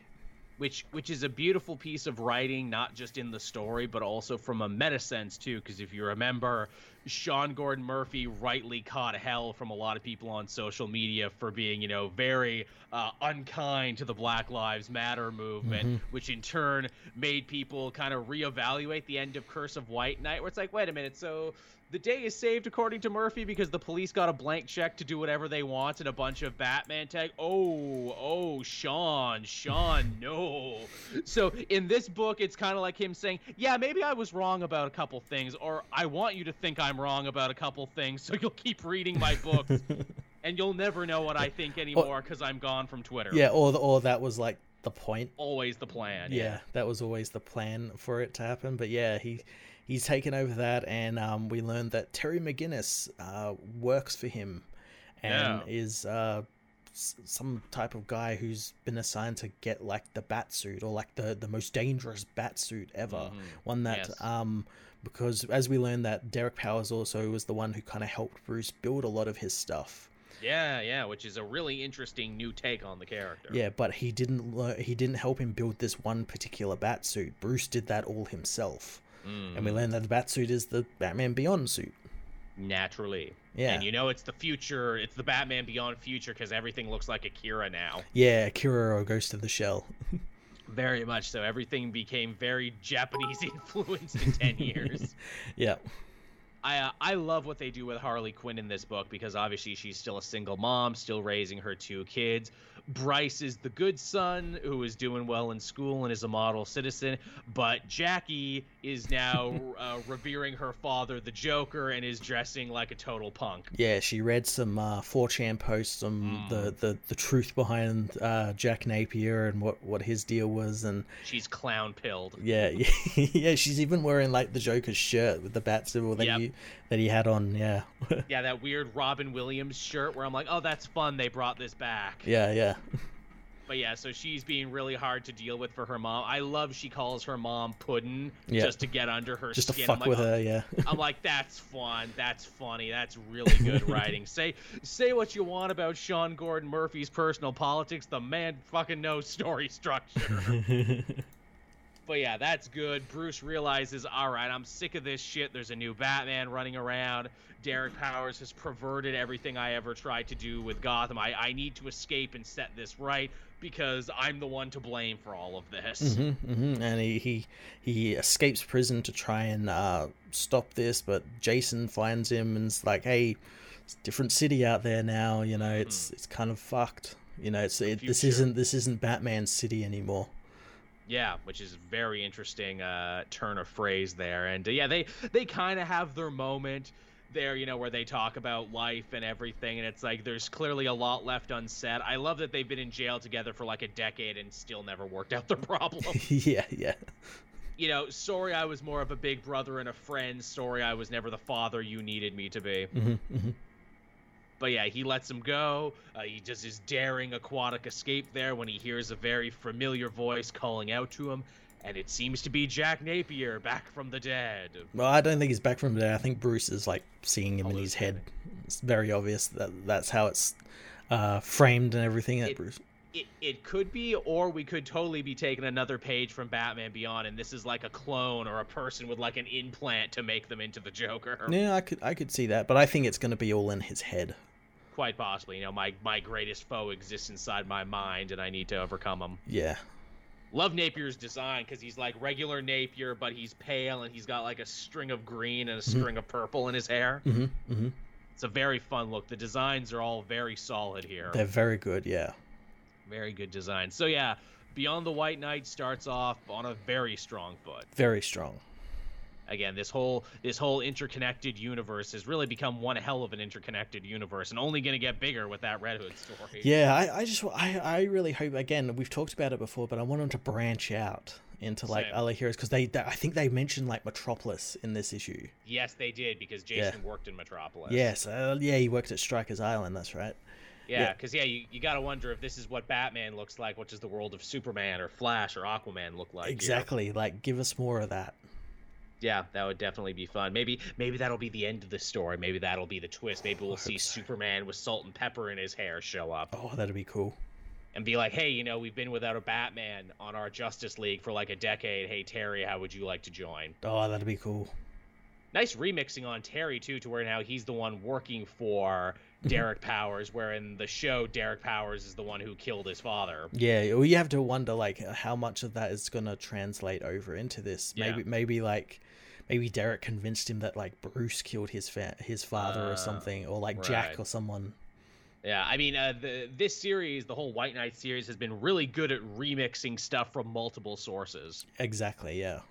which which is a beautiful piece of writing not just in the story but also from a meta sense too because if you remember Sean Gordon Murphy rightly caught hell from a lot of people on social media for being you know very uh, unkind to the Black Lives Matter movement which in turn made people kind of reevaluate the end of Curse of White Knight where it's like wait a minute so the day is saved according to Murphy because the police got a blank check to do whatever they want and a bunch of Batman tag. Oh, oh, Sean, Sean, no. So in this book, it's kind of like him saying, "Yeah, maybe I was wrong about a couple things, or I want you to think I'm wrong about a couple things, so you'll keep reading my books, and you'll never know what I think anymore because I'm gone from Twitter." Yeah, or the, or that was like the point. always the plan. yeah, that was always the plan for it to happen. But yeah, he he's taken over that, and um, we learned that Terry McGinnis uh, works for him, and Yeah. is uh, s- some type of guy who's been assigned to get like the bat suit or like the the most dangerous bat suit ever, Mhm. one that Yes. um. Because as we learned that Derek Powers also was the one who kind of helped Bruce build a lot of his stuff. yeah, yeah, which is a really interesting new take on the character. Yeah, but he didn't. He didn't help him build this one particular bat suit. Bruce did that all himself, and we learned that the bat suit is the Batman Beyond suit. naturally. Yeah, And you know it's the future. It's the Batman Beyond future because everything looks like Akira now. yeah. Akira or Ghost of the Shell. Very much so. Everything became very Japanese influenced in ten years. yeah, I uh, I love what they do with Harley Quinn in this book because obviously she's still a single mom, still raising her two kids. Bryce is the good son who is doing well in school and is a model citizen, but Jackie is now uh, revering her father, the Joker, and is dressing like a total punk. yeah. She read some uh, 4chan posts, some the, the the truth behind uh, Jack Napier and what what his deal was, and She's clown pilled. yeah, yeah. She's even wearing like the Joker's shirt with the bat symbol that Yep. he that he had on. Yeah, Yeah, that weird Robin Williams shirt where I'm like, oh, that's fun. They brought this back. yeah, yeah. But yeah, so she's being really hard to deal with for her mom. I love she calls her mom Puddin Yeah. just to get under her Just to skin. fuck I'm like, with "Oh, her. Yeah. I'm like, that's fun. That's funny. That's really good writing. say say what you want about Sean Gordon Murphy's personal politics. The man fucking knows story structure. but yeah, that's good. Bruce realizes, all right, I'm sick of this shit. There's a new Batman running around. Derek Powers has perverted everything I ever tried to do with Gotham. I, I need to escape and set this right because I'm the one to blame for all of this. hmm hmm And he, he he escapes prison to try and uh, stop this, but Jason finds him and's like, "Hey, it's a different city out there now. You know, it's it's kind of fucked. You know, it's it, this isn't this isn't Batman's city anymore." Yeah, which is very interesting uh, turn of phrase there, and uh, yeah, they they kind of have their moment there, you know, where they talk about life and everything, and it's like there's clearly a lot left unsaid. I love that they've been in jail together for like a decade and still never worked out their problem. yeah, yeah, you know, sorry I was more of a big brother and a friend. Sorry I was never the father you needed me to be. hmm hmm But yeah, he lets him go. Uh, he does his daring aquatic escape there when he hears a very familiar voice calling out to him. and it seems to be Jack Napier back from the dead. Well, I don't think he's back from the dead. I think Bruce is like seeing him in his head. It's very obvious that that's how it's uh, framed and everything. That It- Bruce. It, it could be, or we could totally be taking another page from Batman Beyond, and this is like a clone or a person with like an implant to make them into the Joker. Yeah, I could I could see that, but I think it's going to be all in his head. Quite possibly. You know, my, my greatest foe exists inside my mind, and I need to overcome him. Yeah, Love Napier's design because he's like regular Napier, but he's pale and he's got like a string of green and a Mhm. string of purple in his hair. hmm hmm It's a very fun look. The designs are all very solid here. they're very good. Yeah, Very good design. So yeah, Beyond the White Knight starts off on a very strong foot. very strong. Again, this whole this whole interconnected universe has really become one hell of an interconnected universe, and only going to get bigger with that Red Hood story. Yeah, I, I just I, I really hope again we've talked about it before, but I want them to branch out into like Same. other heroes because they, they I think they mentioned like Metropolis in this issue. Yes, they did because Jason worked in Metropolis. Yes, uh, yeah, he worked at Stryker's Island. That's right. Yeah, Yeah. because yeah, you, you got to wonder if this is what Batman looks like. What does the world of Superman or Flash or Aquaman look like? exactly. Like, give us more of that. Yeah, that would definitely be fun. Maybe maybe that'll be the end of the story. Maybe that'll be the twist. Maybe we'll see. Superman with salt and pepper in his hair show up Oh, that'd be cool. and be like, "Hey, you know, we've been without a Batman on our Justice League for like a decade. Hey, Terry, how would you like to join?" Oh, that'd be cool. Nice remixing on Terry too, to where now he's the one working for. Derek Powers, where in the show Derek Powers is the one who killed his father. Yeah, well, you have to wonder like how much of that is gonna translate over into this. Yeah. Maybe, maybe like, maybe Derek convinced him that like Bruce killed his fa- his father Uh, or something, or like Jack or someone. Yeah, I mean, uh, the this series, the whole White Knight series, has been really good at remixing stuff from multiple sources. Exactly. Yeah.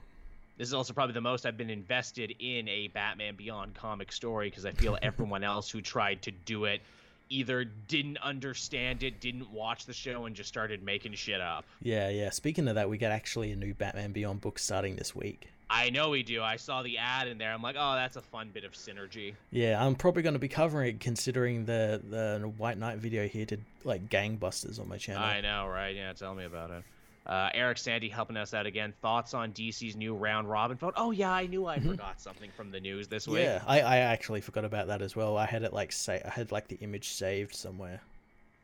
This is also probably the most I've been invested in a Batman Beyond comic story because I feel everyone else who tried to do it either didn't understand it, didn't watch the show, and just started making shit up. Yeah, yeah. Speaking of that, we got actually a new Batman Beyond book starting this week. I know we do. I saw the ad in there. I'm like, oh, that's a fun bit of synergy. Yeah, I'm probably going to be covering it considering the the White Knight video here did like gangbusters on my channel. I know, right? Yeah, tell me about it. Uh, Eric Sandy helping us out again. Thoughts on DC's new round robin vote? Oh yeah, I knew I Mhm. forgot something from the news this week. Yeah, I, I actually forgot about that as well. I had it like say I had like the image saved somewhere.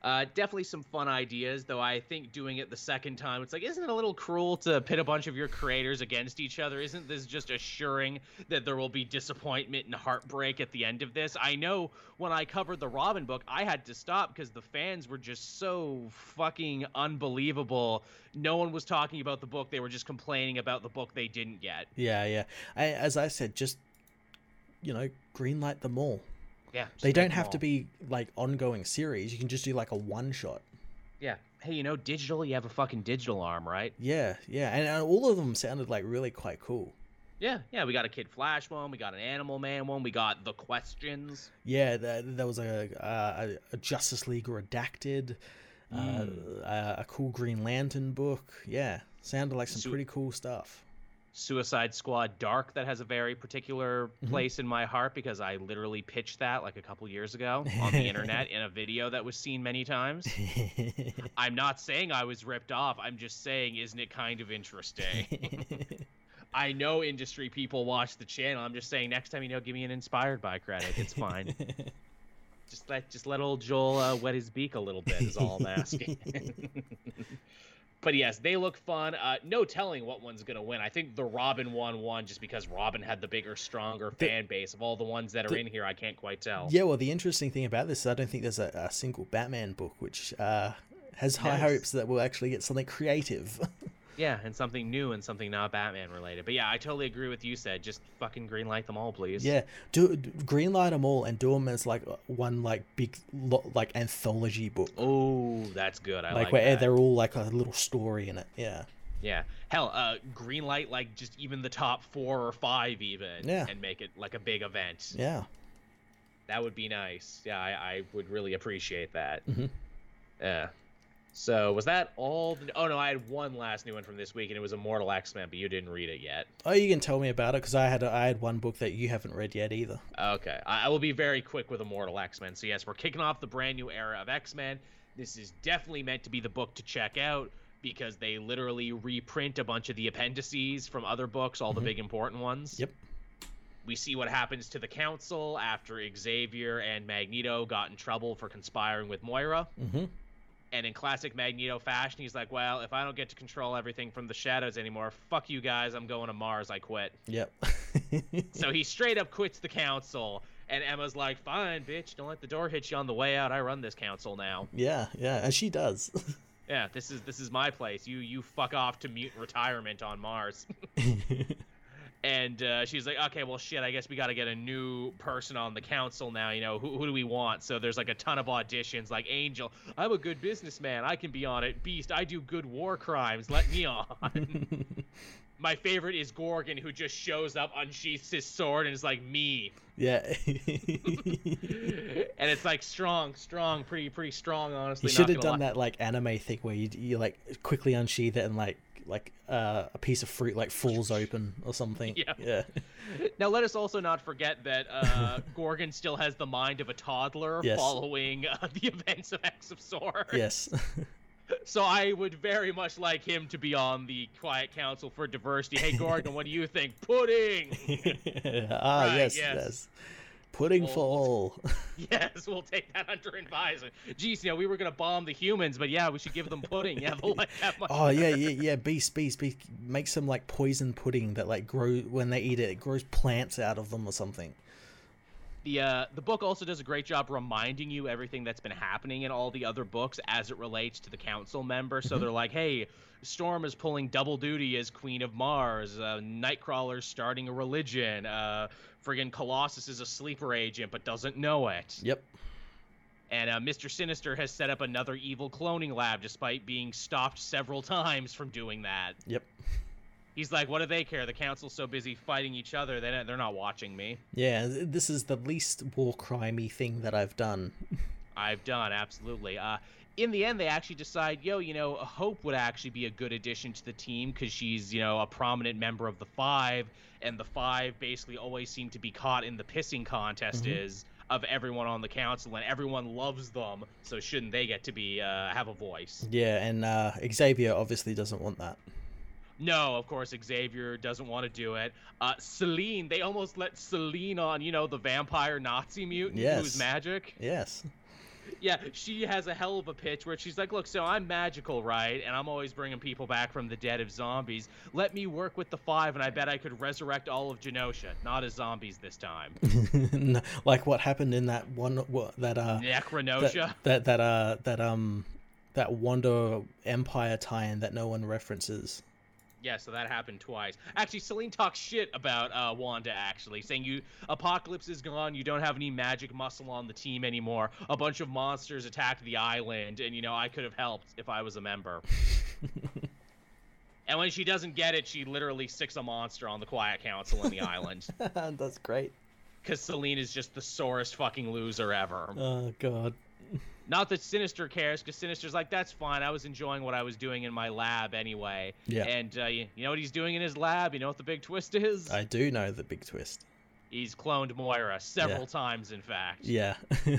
Uh, definitely some fun ideas, though I think doing it the second time, it's like, isn't it a little cruel to pit a bunch of your creators against each other? Isn't this just assuring that there will be disappointment and heartbreak at the end of this? I know when I covered the Robin book, I had to stop because the fans were just so fucking unbelievable. No one was talking about the book, they were just complaining about the book they didn't get. Yeah, yeah. I, as I said, just you know, greenlight them all. Yeah. They don't have to be like ongoing series. You can just do like a one shot. Yeah. Hey, you know, digital, you have a fucking digital arm, right? Yeah, yeah, and, and all of them sounded like really quite cool. Yeah, yeah, we got a Kid Flash one, we got an Animal Man one, we got The Questions. Yeah, there, there was a, a a Justice League redacted, uh, Mm. a, a cool Green Lantern book. Yeah, sounded like some Su- pretty cool stuff. Suicide Squad Dark that has a very particular Mhm. place in my heart because I literally pitched that like a couple years ago on the internet in a video that was seen many times. I'm not saying I was ripped off. I'm just saying, isn't it kind of interesting? I know industry people watch the channel. I'm just saying, next time you know, give me an inspired by credit. It's fine. just let just let old Joel uh, wet his beak a little bit is all I'm asking. But yes, they look fun. Uh, no telling what one's gonna win. I think the Robin one won just because Robin had the bigger, stronger The- fan base of all the ones that are the- in here. I can't quite tell. yeah, well, the interesting thing about this is I don't think there's a, a single Batman book which uh, has high Nice. hopes that we'll actually get something creative. Yeah, and something new and something not Batman related. But yeah, I totally agree with you. Said just fucking greenlight them all, please. yeah, do do- greenlight them all and do them as like one like big lo- like anthology book, Oh, that's good. I like, like where that. they're all like a little story in it. Yeah. Yeah. Hell, uh, greenlight like just even the top four or five even, Yeah. and make it like a big event. Yeah. That would be nice. Yeah, I, I would really appreciate that. Mhm. Yeah. So was that all? The... Oh no, I had one last new one from this week, and it was Immortal X Men, but you didn't read it yet. Oh, you can tell me about it because I had I had one book that you haven't read yet either. Okay, I, I will be very quick with Immortal X Men. So yes, we're kicking off the brand new era of X Men. This is definitely meant to be the book to check out. because they literally reprint a bunch of the appendices from other books, all the Mhm. big important ones. Yep. We see what happens to the council after Xavier and Magneto got in trouble for conspiring with Moira. hmm And in classic Magneto fashion, he's like, "Well, if I don't get to control everything from the shadows anymore, fuck you guys. I'm going to Mars. I quit." Yep. So he straight up quits the council, and Emma's like, "Fine, bitch. Don't let the door hit you on the way out. I run this council now. yeah, yeah, and she does. Yeah, this is this is my place. You you fuck off to mutant retirement on Mars." And uh, she's like, okay, well, shit, I guess we got to get a new person on the council now. You know, who, who do we want? So there's like a ton of auditions, like Angel, I'm a good businessman. I can be on it. Beast, I do good war crimes. Let me on. My favorite is Gorgon, who just shows up, unsheaths his sword, and is like, me. yeah. and it's like strong, strong, pretty, pretty strong, honestly. You should have done lie. that like anime thing where you you like quickly unsheath it and like like uh, a piece of fruit like falls open or something. Yeah. Yeah. Now, let us also not forget that uh, Gorgon still has the mind of a toddler Yes. following uh, the events of X of Swords. Yes. So I would very much like him to be on the Quiet Council for Diversity. Hey, Gorgon, what do you think? Pudding! ah, Right, yes, yes. yes. Pudding for all. yes, we'll take that under advisement. Geez, you know, we were going to bomb the humans, but yeah, we should give them pudding. Yeah, they'll like that much. Oh yeah, yeah, yeah. Beast, beast, beast. Make some like poison pudding that like grow when they eat it, it grows plants out of them or something. The uh, the book also does a great job reminding you everything that's been happening in all the other books as it relates to the council member. So Mhm. they're like, hey, Storm is pulling double duty as Queen of Mars. Uh, Nightcrawler's starting a religion. Uh, friggin' Colossus is a sleeper agent but doesn't know it. Yep. And uh, Mr. Sinister has set up another evil cloning lab despite being stopped several times from doing that. Yep. He's like, what do they care? The council's so busy fighting each other, they they're not watching me. Yeah, this is the least war crimey thing that I've done. I've done absolutely. Uh, in the end, they actually decide, yo, you know, Hope would actually be a good addition to the team because she's, you know, a prominent member of the Five, and the Five basically always seem to be caught in the pissing contest Mhm. is of everyone on the council, and everyone loves them. So shouldn't they get to be uh, have a voice? Yeah, and uh, Xavier obviously doesn't want that. No, of course Xavier doesn't want to do it. Uh, Selene, they almost let Selene on, you know, the vampire Nazi mutant Yes. who's magic. Yes. Yeah, she has a hell of a pitch where she's like, "Look, so I'm magical, right? And I'm always bringing people back from the dead of zombies. Let me work with the five, and I bet I could resurrect all of Genosha, not as zombies this time. No, like what happened in that one what, that uh Necronosha. that, that that uh that um that Wonder Empire tie-in that no one references. Yeah, so that happened twice. Actually, Selene talks shit about uh, Wanda. Actually, saying you Apocalypse is gone. You don't have any magic muscle on the team anymore. A bunch of monsters attacked the island, and you know I could have helped if I was a member. and when she doesn't get it, she literally sticks a monster on the Quiet Council in the island. That's great. Because Selene is just the sorest fucking loser ever. Oh god. Not that Sinister cares, because Sinister's like, that's fine. I was enjoying what I was doing in my lab anyway. Yeah. And uh, you, you know what he's doing in his lab? You know what the big twist is? I do know the big twist. He's cloned Moira several Yeah. times, in fact. Yeah.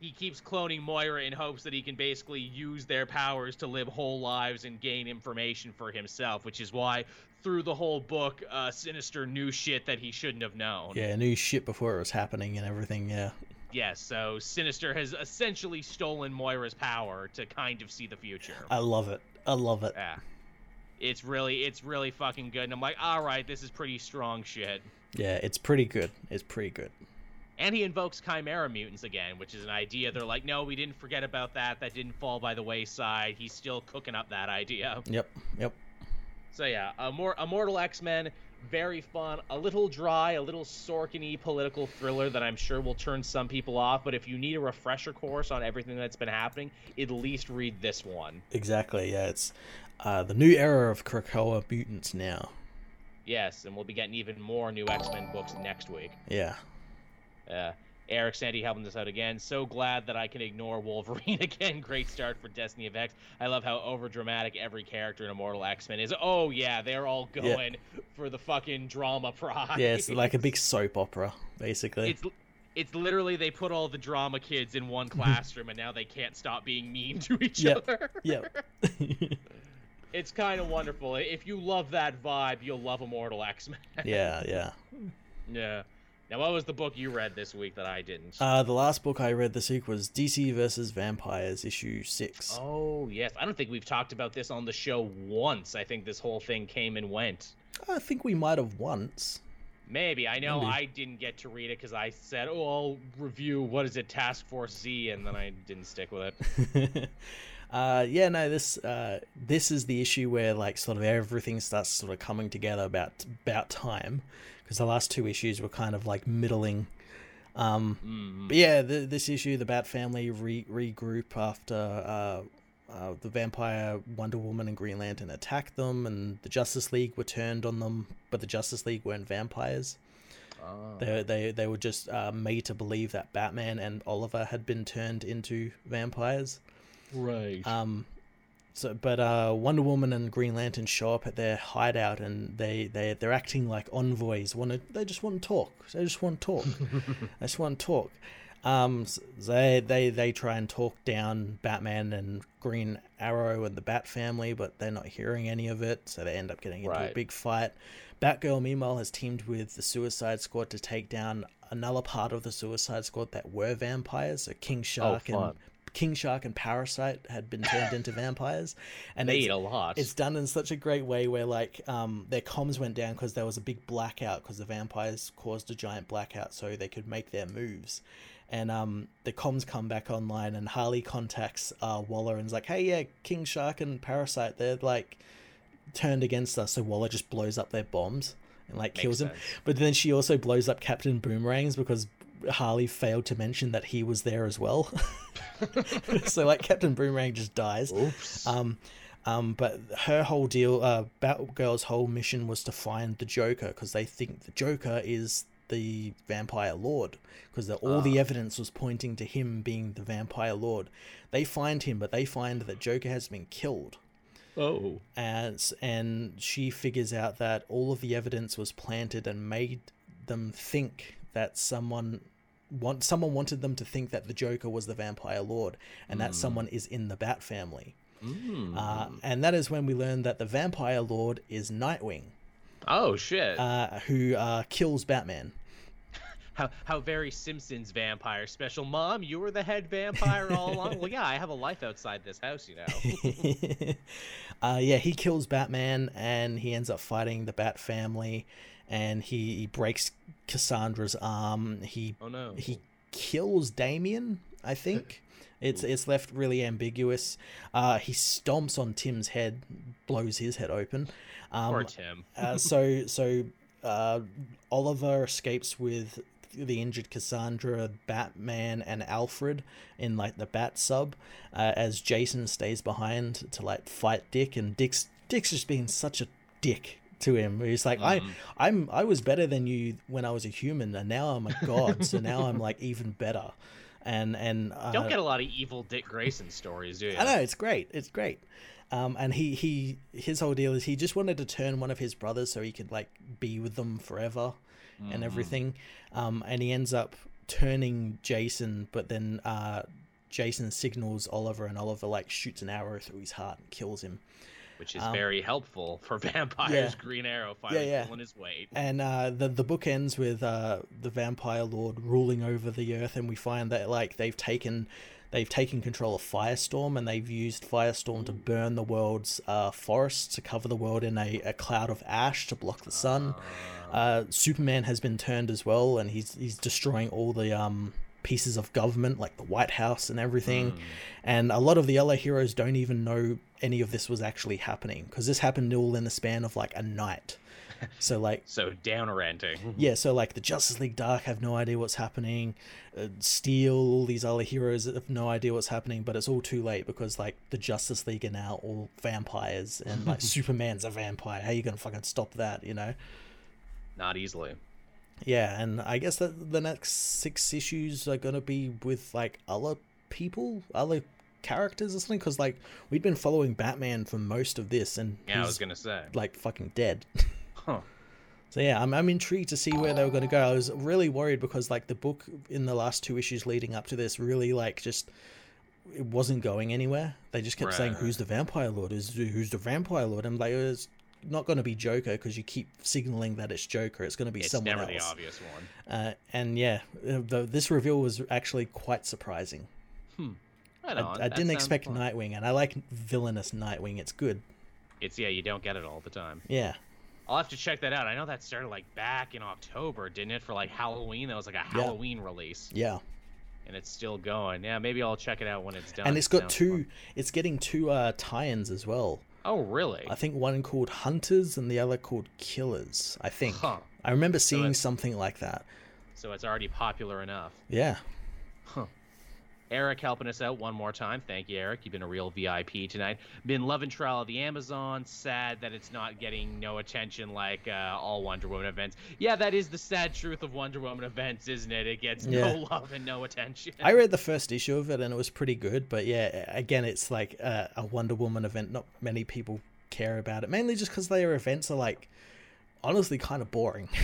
He keeps cloning Moira in hopes that he can basically use their powers to live whole lives and gain information for himself, which is why through the whole book, uh, Sinister knew shit that he shouldn't have known. yeah, knew shit before it was happening and everything, yeah. Yes, so Sinister has essentially stolen Moira's power to kind of see the future. I love it. I love it. Yeah. It's really, it's really fucking good. And I'm like, all right, this is pretty strong shit. Yeah, it's pretty good. It's pretty good. And he invokes Chimera mutants again, which is an idea. They're like, no, we didn't forget about that. That didn't fall by the wayside. He's still cooking up that idea. Yep. Yep. So yeah, a more Immortal X-Men, very fun, a little dry, a little Sorkin-y political thriller that I'm sure will turn some people off. But if you need a refresher course on everything that's been happening, at least read this one. Exactly. Yeah, it's uh, the new era of Krakoa mutants now. Yes, and we'll be getting even more new X-Men books next week. Yeah. Uh, Eric Sandy helping us out again. So glad that I can ignore Wolverine again. Great start for Destiny of X. I love how overdramatic every character in Immortal X Men is. Oh yeah, they're all Yeah. going for the fucking drama prize. Yeah, it's like a big soap opera, basically. It's it's literally they put all the drama kids in one classroom and now they can't stop being mean to each Yep. other. Yep. it's kind of wonderful. If you love that vibe, you'll love Immortal X Men. yeah, yeah. Yeah. Now, what was the book you read this week that I didn't? Uh, the last book I read this week was DC versus Vampires, issue six. Oh yes, I don't think we've talked about this on the show once. I think this whole thing came and went. I think we might have once. Maybe I know Maybe. I didn't get to read it because I said, "Oh, I'll review what is it, Task Force Z," and then I didn't stick with it. uh, yeah, no, this uh, this is the issue where like sort of everything starts sort of coming together about about time because the last two issues were kind of like middling. Um, Mm. but yeah, the, this issue, the Bat family re- regroup after uh, uh, the vampire Wonder Woman and Green Lantern attacked them, and the Justice League were turned on them, but the Justice League weren't vampires. Oh. They they they were just uh, made to believe that Batman and Oliver had been turned into vampires. Right. Um, so but uh, Wonder Woman and Green Lantern show up at their hideout and they they they're acting like envoys. Want to they just want to talk. They just want to talk. they just want to talk. Um, s- they they they try and talk down Batman and Green Arrow and the Bat family, but they're not hearing any of it. So they end up getting into a big fight. Batgirl, meanwhile, has teamed with the Suicide Squad to take down another part of the Suicide Squad that were vampires. So King Shark and fun. King Shark and Parasite had been turned into vampires, and they it's, eat a lot. it's done in such a great way where like um, their comms went down because there was a big blackout because the vampires caused a giant blackout so they could make their moves. And um, the comms come back online, and Harley contacts uh, Waller and's like, "Hey, yeah, King Shark and Parasite, they're like turned against us." So Waller just blows up their bombs and like Makes kills him. sense. But then she also blows up Captain Boomerangs because Harley failed to mention that he was there as well. so like Captain Boomerang just dies. Oops. Um, um, but her whole deal, uh, Batgirl's whole mission was to find the Joker because they think the Joker is the vampire lord because all the evidence was pointing to him being the vampire lord. They find him, but they find that Joker has been killed. oh. And, and she figures out that all of the evidence was planted and made them think that someone want someone wanted them to think that the Joker was the vampire lord and that someone is in the Bat family. Mm. Uh, and that is when we learn that the vampire lord is Nightwing, oh shit. uh, who uh, kills Batman. how how very Simpsons vampire special. Mom, you were the head vampire all along. well, yeah, I have a life outside this house, you know. uh, yeah, he kills Batman and he ends up fighting the Bat family, and he, he breaks Cassandra's arm. He Oh no. he kills Damian, I think. It's it's left really ambiguous. Uh, he stomps on Tim's head, blows his head open. Um, Poor Tim. uh, so so uh, Oliver escapes with the injured Cassandra, Batman, and Alfred in like the Bat sub, uh, as Jason stays behind to like fight Dick, and Dick's Dick's just being such a dick to him. He's like, I I'm I was better than you when I was a human, and now I'm a god, so now I'm like even better. And and uh, Don't get a lot of evil Dick Grayson stories, do you? I know it's great. It's great. Um, and he, he his whole deal is he just wanted to turn one of his brothers so he could like be with them forever and everything. Um, and he ends up turning Jason, but then uh, Jason signals Oliver, and Oliver like shoots an arrow through his heart and kills him. Which is Um, very helpful for vampires. yeah. Green Arrow finally yeah. pulling his weight. And uh, the the book ends with uh, the vampire lord ruling over the earth, and we find that like they've taken they've taken control of Firestorm, and they've used Firestorm to burn the world's uh, forests to cover the world in a, a cloud of ash to block the sun. Uh, Superman has been turned as well, and he's he's destroying all the um, pieces of government, like the White House and everything. And a lot of the other heroes don't even know any of this was actually happening because this happened all in the span of like a night. So like So down ranting. yeah, so like the Justice League Dark have no idea what's happening. Uh, Steel, all these other heroes have no idea what's happening, but it's all too late because like the Justice League are now all vampires, and like Superman's a vampire. How you gonna fucking stop that? You know? Not easily. Yeah, and I guess that the next six issues are gonna be with like other people, other characters or something. Because like we'd been following Batman for most of this, and Yeah, I was gonna say. like fucking dead. Huh. So yeah, I'm I'm intrigued to see where they were going to go. I was really worried because like the book in the last two issues leading up to this really like just it wasn't going anywhere. They just kept saying, "Who's the vampire lord? Who's who's the vampire lord?" I'm like, it's not going to be Joker because you keep signaling that it's Joker. It's going to be It's someone never else. the obvious one. Uh, and yeah, uh, the, this reveal was actually quite surprising. Right I. I didn't expect fun. Nightwing, and I like villainous Nightwing. It's good. It's yeah, you don't get it all the time. Yeah, I'll have to check that out. I know that started like back in October, didn't it? For like Halloween, that was like a Halloween release, yeah. and it's still going. Yeah, maybe I'll check it out when it's done. and it's got two. fun. It's getting two uh, tie-ins as well. Oh, really? I think one called Hunters and the other called Killers. I think. Huh. I remember seeing it's- something like that. So it's already popular enough. Yeah. Eric helping us out one more time. Thank you, Eric. You've been a real VIP tonight. Been loving Trial of the Amazon. Sad that it's not getting no attention like uh, all Wonder Woman events. Yeah, that is the sad truth of Wonder Woman events, isn't it? It gets Yeah. no love and no attention. I read the first issue of it and it was pretty good, but yeah, again, it's like uh, a Wonder Woman event. Not many people care about it, mainly just because their events are like honestly kind of boring.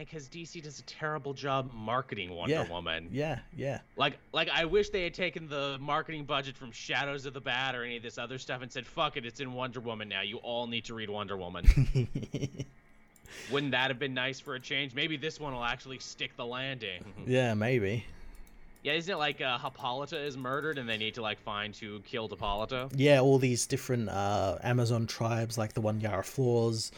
and because DC does a terrible job marketing Wonder Yeah. Woman. yeah, yeah, Like, like I wish they had taken the marketing budget from Shadows of the Bat or any of this other stuff and said, "Fuck it, it's in Wonder Woman now. You all need to read Wonder Woman." Wouldn't that have been nice for a change? Maybe this one will actually stick the landing. yeah, maybe. yeah, isn't it like uh, Hippolyta is murdered and they need to like find who killed Hippolyta? Yeah, all these different uh, Amazon tribes, like the one Yara Flor's,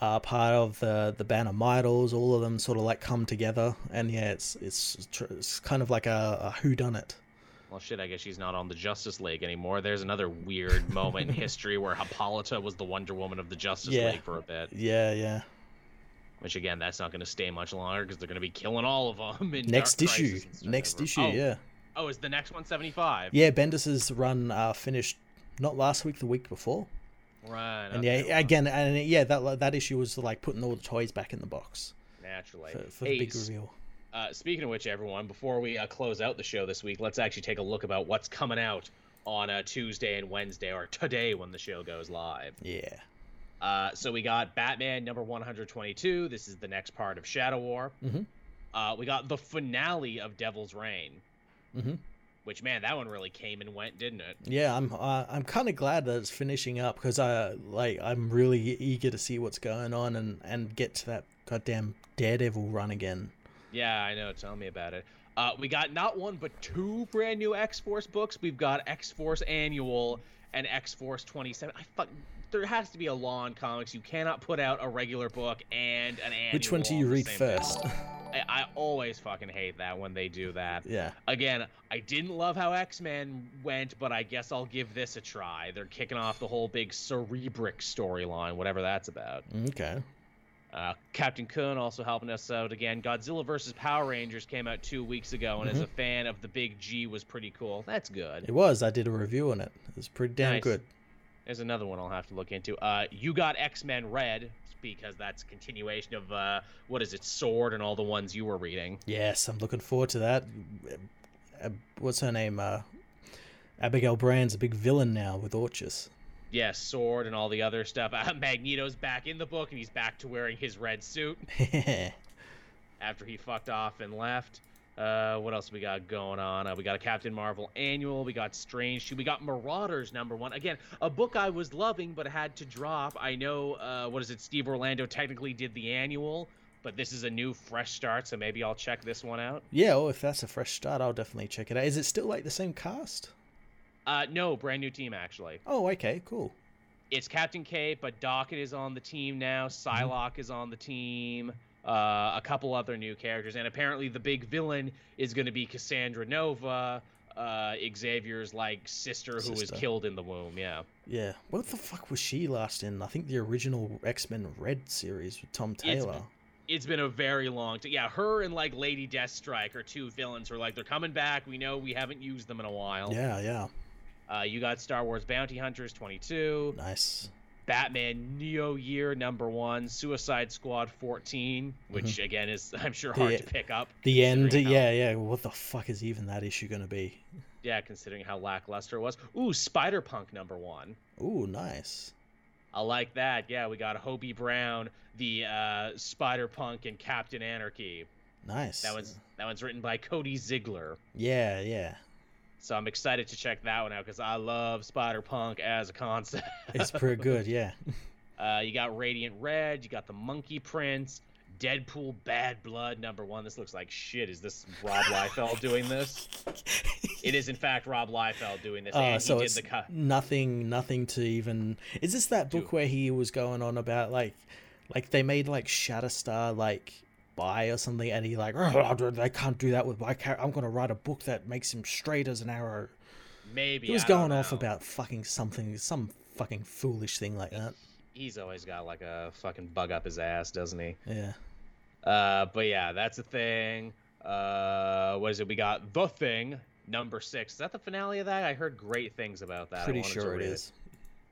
are part of the the Bana-Mighdall. All of them sort of like come together, and yeah, it's it's tr- it's kind of like a, a who done it. Well, shit, I guess she's not on the Justice League anymore. There's another weird moment in history where Hippolyta was the Wonder Woman of the Justice Yeah. League for a bit. Yeah, yeah. Which again, that's not going to stay much longer because they're going to be killing all of them. In Next issue, Crisis and stuff next issue, oh, yeah. Oh, is the next one 75? Yeah, Bendis's run uh, finished not last week, the week before. Right. And okay, yeah, well, again, and yeah, that that issue was like putting all the toys back in the box naturally. for, for the big reveal. Uh, speaking of which, everyone, before we uh, close out the show this week, let's actually take a look about what's coming out on uh, Tuesday and Wednesday, or today when the show goes live. Yeah, Uh, so we got Batman number 122. This is the next part of Shadow War. Mhm. Uh, we got the finale of Devil's Reign, Mhm. Which man, that one really came and went, didn't it? yeah. I'm uh, I'm kind of glad that it's finishing up because I like I'm really eager to see what's going on and and get to that goddamn Daredevil run again. Yeah, I know. Tell me about it. Uh, we got not one but two brand new X Force books. We've got X Force Annual and X Force 27. I fuck. There has to be a law in comics. You cannot put out a regular book and an annual. Which one do you read first? I, I always fucking hate that when they do that. yeah, Again, I didn't love how X Men went, but I guess I'll give this a try. They're kicking off the whole big Cerebric storyline, whatever that's about. okay. Uh, Captain Kun also helping us out again. Godzilla vs. Power Rangers came out two weeks ago, and as Mhm. a fan of the Big G, was pretty cool. That's good. It was. I did a review on it. It was pretty damn Nice. good. There's another one I'll have to look into. Uh, you got X Men Red because that's a continuation of uh, what is it, Sword, and all the ones you were reading. Yes, I'm looking forward to that. Uh, what's her name? Uh, Abigail Brand's a big villain now with Orchis. Yes, Sword and all the other stuff. Uh, Magneto's back in the book, and he's back to wearing his red suit after he fucked off and left. Uh, what else we got going on? Uh, we got a Captain Marvel annual. We got Strange. We got Marauders number one. Again, a book I was loving but had to drop. I know. Uh, what is it? Steve Orlando technically did the annual, but this is a new fresh start, so maybe I'll check this one out. yeah, oh, if that's a fresh start, I'll definitely check it out. Is it still like the same cast? Uh, no, brand new team actually. Oh, okay, cool. It's Captain K, but Daken is on the team now. Psylocke is on the team. Uh, a couple other new characters, and apparently the big villain is going to be Cassandra Nova, uh, Xavier's like sister who was killed in the womb. Yeah. Yeah. What the fuck was she last in? I think the original X Men Red series with Tom Taylor. It's been a very long time. Yeah, her and like Lady Deathstrike are two villains who are like they're coming back. We know we haven't used them in a while. Yeah, yeah. Uh, you got Star Wars Bounty Hunters 22, Nice. Batman Neo Year number one, Suicide Squad 14, which again is I'm sure The- hard to pick up. The end. how- Yeah, yeah. What the fuck is even that issue going to be? Yeah, considering how lackluster it was. Ooh, Spider Punk number one. Ooh, nice. I like that. Yeah, we got Hobie Brown, the uh, Spider Punk, and Captain Anarchy. Nice. That one's that one's written by Cody Ziegler. Yeah, yeah. So I'm excited to check that one out because I love Spider Punk as a concept. It's pretty good, yeah. Uh, you got Radiant Red, you got the Monkey Prince, Deadpool Bad Blood number one. This looks like shit. Is this Rob Liefeld doing this? It is in fact Rob Liefeld doing this. Uh, and so he did it's nothing, nothing to even. Is this that book Dude. where he was going on about like, like they made like Shatterstar like buy or something, and he like, oh, they can't do that with my character. I'm gonna write a book that makes him straight as an arrow. Maybe He was I going off about fucking something, some fucking foolish thing like that. He's always got like a fucking bug up his ass, doesn't he? Yeah. Uh, but yeah, that's a thing. Uh, what is it? We got the thing number six. Is that the finale of that? I heard great things about that. I Pretty sure it is.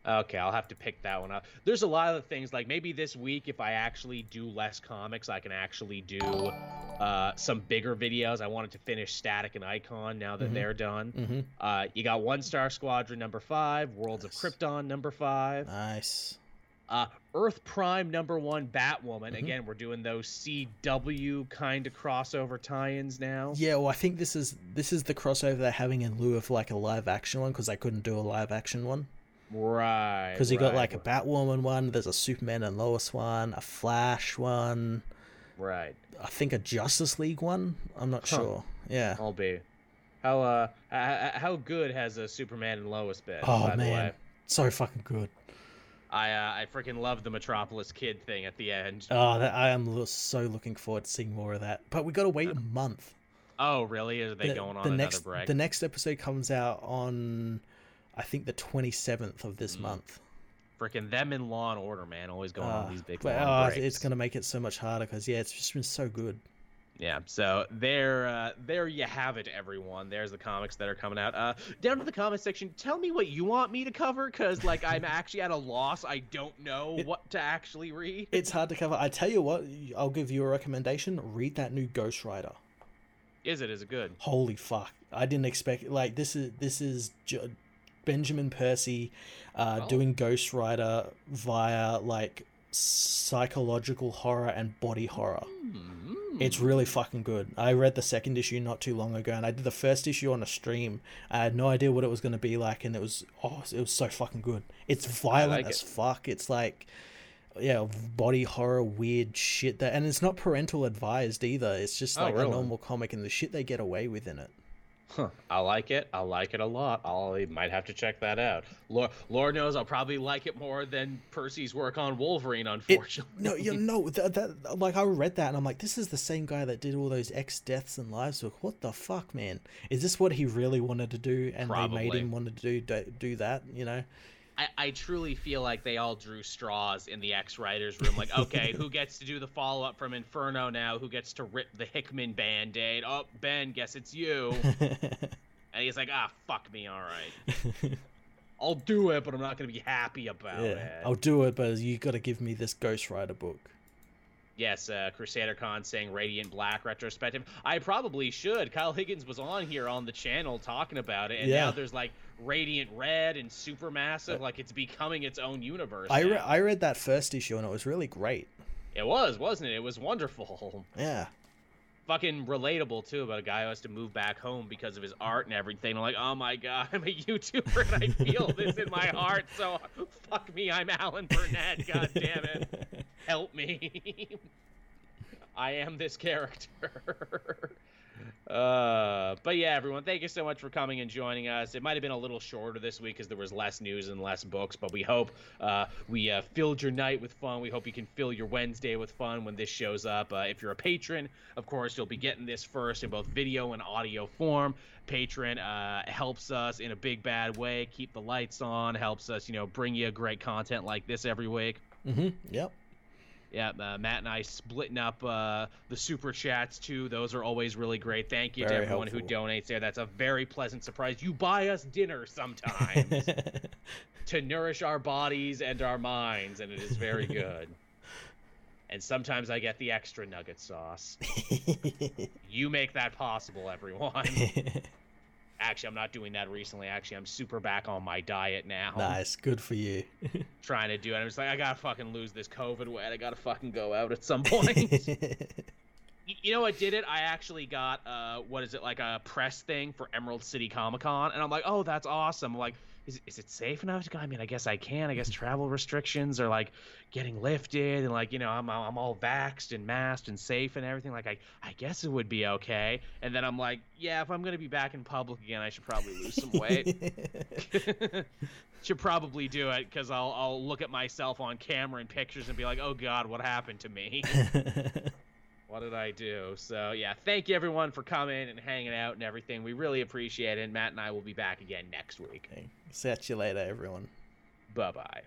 Okay, I'll have to pick that one up. There's a lot of things like maybe this week if I actually do less comics, I can actually do uh, some bigger videos. I wanted to finish Static and Icon now that Mhm. they're done. Mm-hmm. Uh, you got One Star Squadron number five, Worlds Nice. of Krypton number five, Nice. uh, Earth Prime number one, Batwoman. Mhm. Again, we're doing those CW kind of crossover tie-ins now. Yeah, well, I think this is this is the crossover they're having in lieu of like a live action one because they couldn't do a live action one. Right. Because you got right, like a Batwoman one, there's a Superman and Lois one, a Flash one, Right. I think a Justice League one. I'm not Huh. sure. Yeah. I'll be. How uh how good has a Superman and Lois been? Oh by the way? man, so fucking good. I uh, I freaking love the Metropolis kid thing at the end. Oh, that, I am so looking forward to seeing more of that. But we got to wait a month. Oh really? Are they the, going on the another next break? the next episode comes out on, I think the 27th of this Mm. month. Freaking them in Law and Order, man, always going Uh, on these big but, long oh, breaks. it's gonna make it so much harder because yeah, it's just been so good. Yeah, so there, uh, there you have it, everyone. There's the comics that are coming out. Uh, down to the comment section. Tell me what you want me to cover, cause like I'm actually at a loss. I don't know It- what to actually read. It's hard to cover. I tell you what, I'll give you a recommendation. Read that new Ghost Rider. Is it? Is it good? Holy fuck! I didn't expect like this is this is J- Benjamin Percy uh, Oh. doing Ghost Rider via like psychological horror and body horror. Hmm. It's really fucking good. I read the second issue not too long ago, and I did the first issue on a stream. I had no idea what it was going to be like, and it was oh, it was so fucking good. It's violent like as it. fuck. It's like yeah, body horror, weird shit that, and it's not parental advised either. It's just Oh, like really? a normal comic, and the shit they get away with in it. Huh. I like it. I like it a lot. I'll might have to check that out. Lord, Lord knows I'll probably like it more than Percy's work on Wolverine. Unfortunately, No, you know that, that like I read that and I'm like, this is the same guy that did all those X deaths and lives book. What the fuck, man? Is this what he really wanted to do? And they made him want to do do, do that? You know? I, I truly feel like they all drew straws in the X writers room. Like, okay, who gets to do the follow up from Inferno now? Who gets to rip the Hickman band aid? Oh, Ben, guess it's you. And he's like, ah, fuck me, all right. I'll do it, but I'm not gonna be happy about yeah, it. I'll do it, but you got to give me this Ghost Rider book. Yes, uh, Crusader Con saying Radiant Black retrospective. I probably should. Kyle Higgins was on here on the channel talking about it, and Yeah. now there's like Radiant Red and Supermassive. Like it's becoming its own universe. I, re- I read that first issue and it was really great. It was, wasn't it? It was wonderful. Yeah. Fucking relatable too about a guy who has to move back home because of his art and everything. I'm like, oh my god, I'm a YouTuber and I feel this in my heart. So fuck me, I'm Alan Burnett. God damn it, help me. I am this character. Uh, but yeah, everyone, thank you so much for coming and joining us. It might have been a little shorter this week because there was less news and less books, but we hope uh, we uh, filled your night with fun. We hope you can fill your Wednesday with fun when this shows up. Uh, if you're a patron, of course, you'll be getting this first in both video and audio form. Patreon uh, helps us in a big bad way keep the lights on, helps us, you know, bring you great content like this every week. Mm-hmm. Yep. Yeah, uh, Matt and I splitting up uh, the super chats too. Those are always really great. Thank you to Very everyone who donates there. That's a very pleasant surprise. You buy us dinner sometimes to nourish our bodies and our minds, and it is very good. and sometimes I get the extra nugget sauce. You make that possible, everyone. Actually, I'm not doing that recently. Actually, I'm super back on my diet now. nice. Good for you. Trying to do it. I'm just like, I gotta fucking lose this COVID weight. I gotta fucking go out at some point. you know what did it? I actually got uh, what is it like a press thing for Emerald City Comic Con, and I'm like, oh, that's awesome. I'm like, is, is it safe enough to go? I mean, I guess I can. I guess travel restrictions are like getting lifted, and like you know, I'm I'm all vaxxed and masked and safe and everything. Like I I guess it would be okay. And then I'm like, yeah, if I'm gonna be back in public again, I should probably lose some weight. should probably do it because I'll I'll look at myself on camera and pictures and be like, oh god, what happened to me? what did I do? So yeah, thank you everyone for coming and hanging out and everything. We really appreciate it. Matt and I will be back again next week. Okay. See you later, everyone. Bye bye.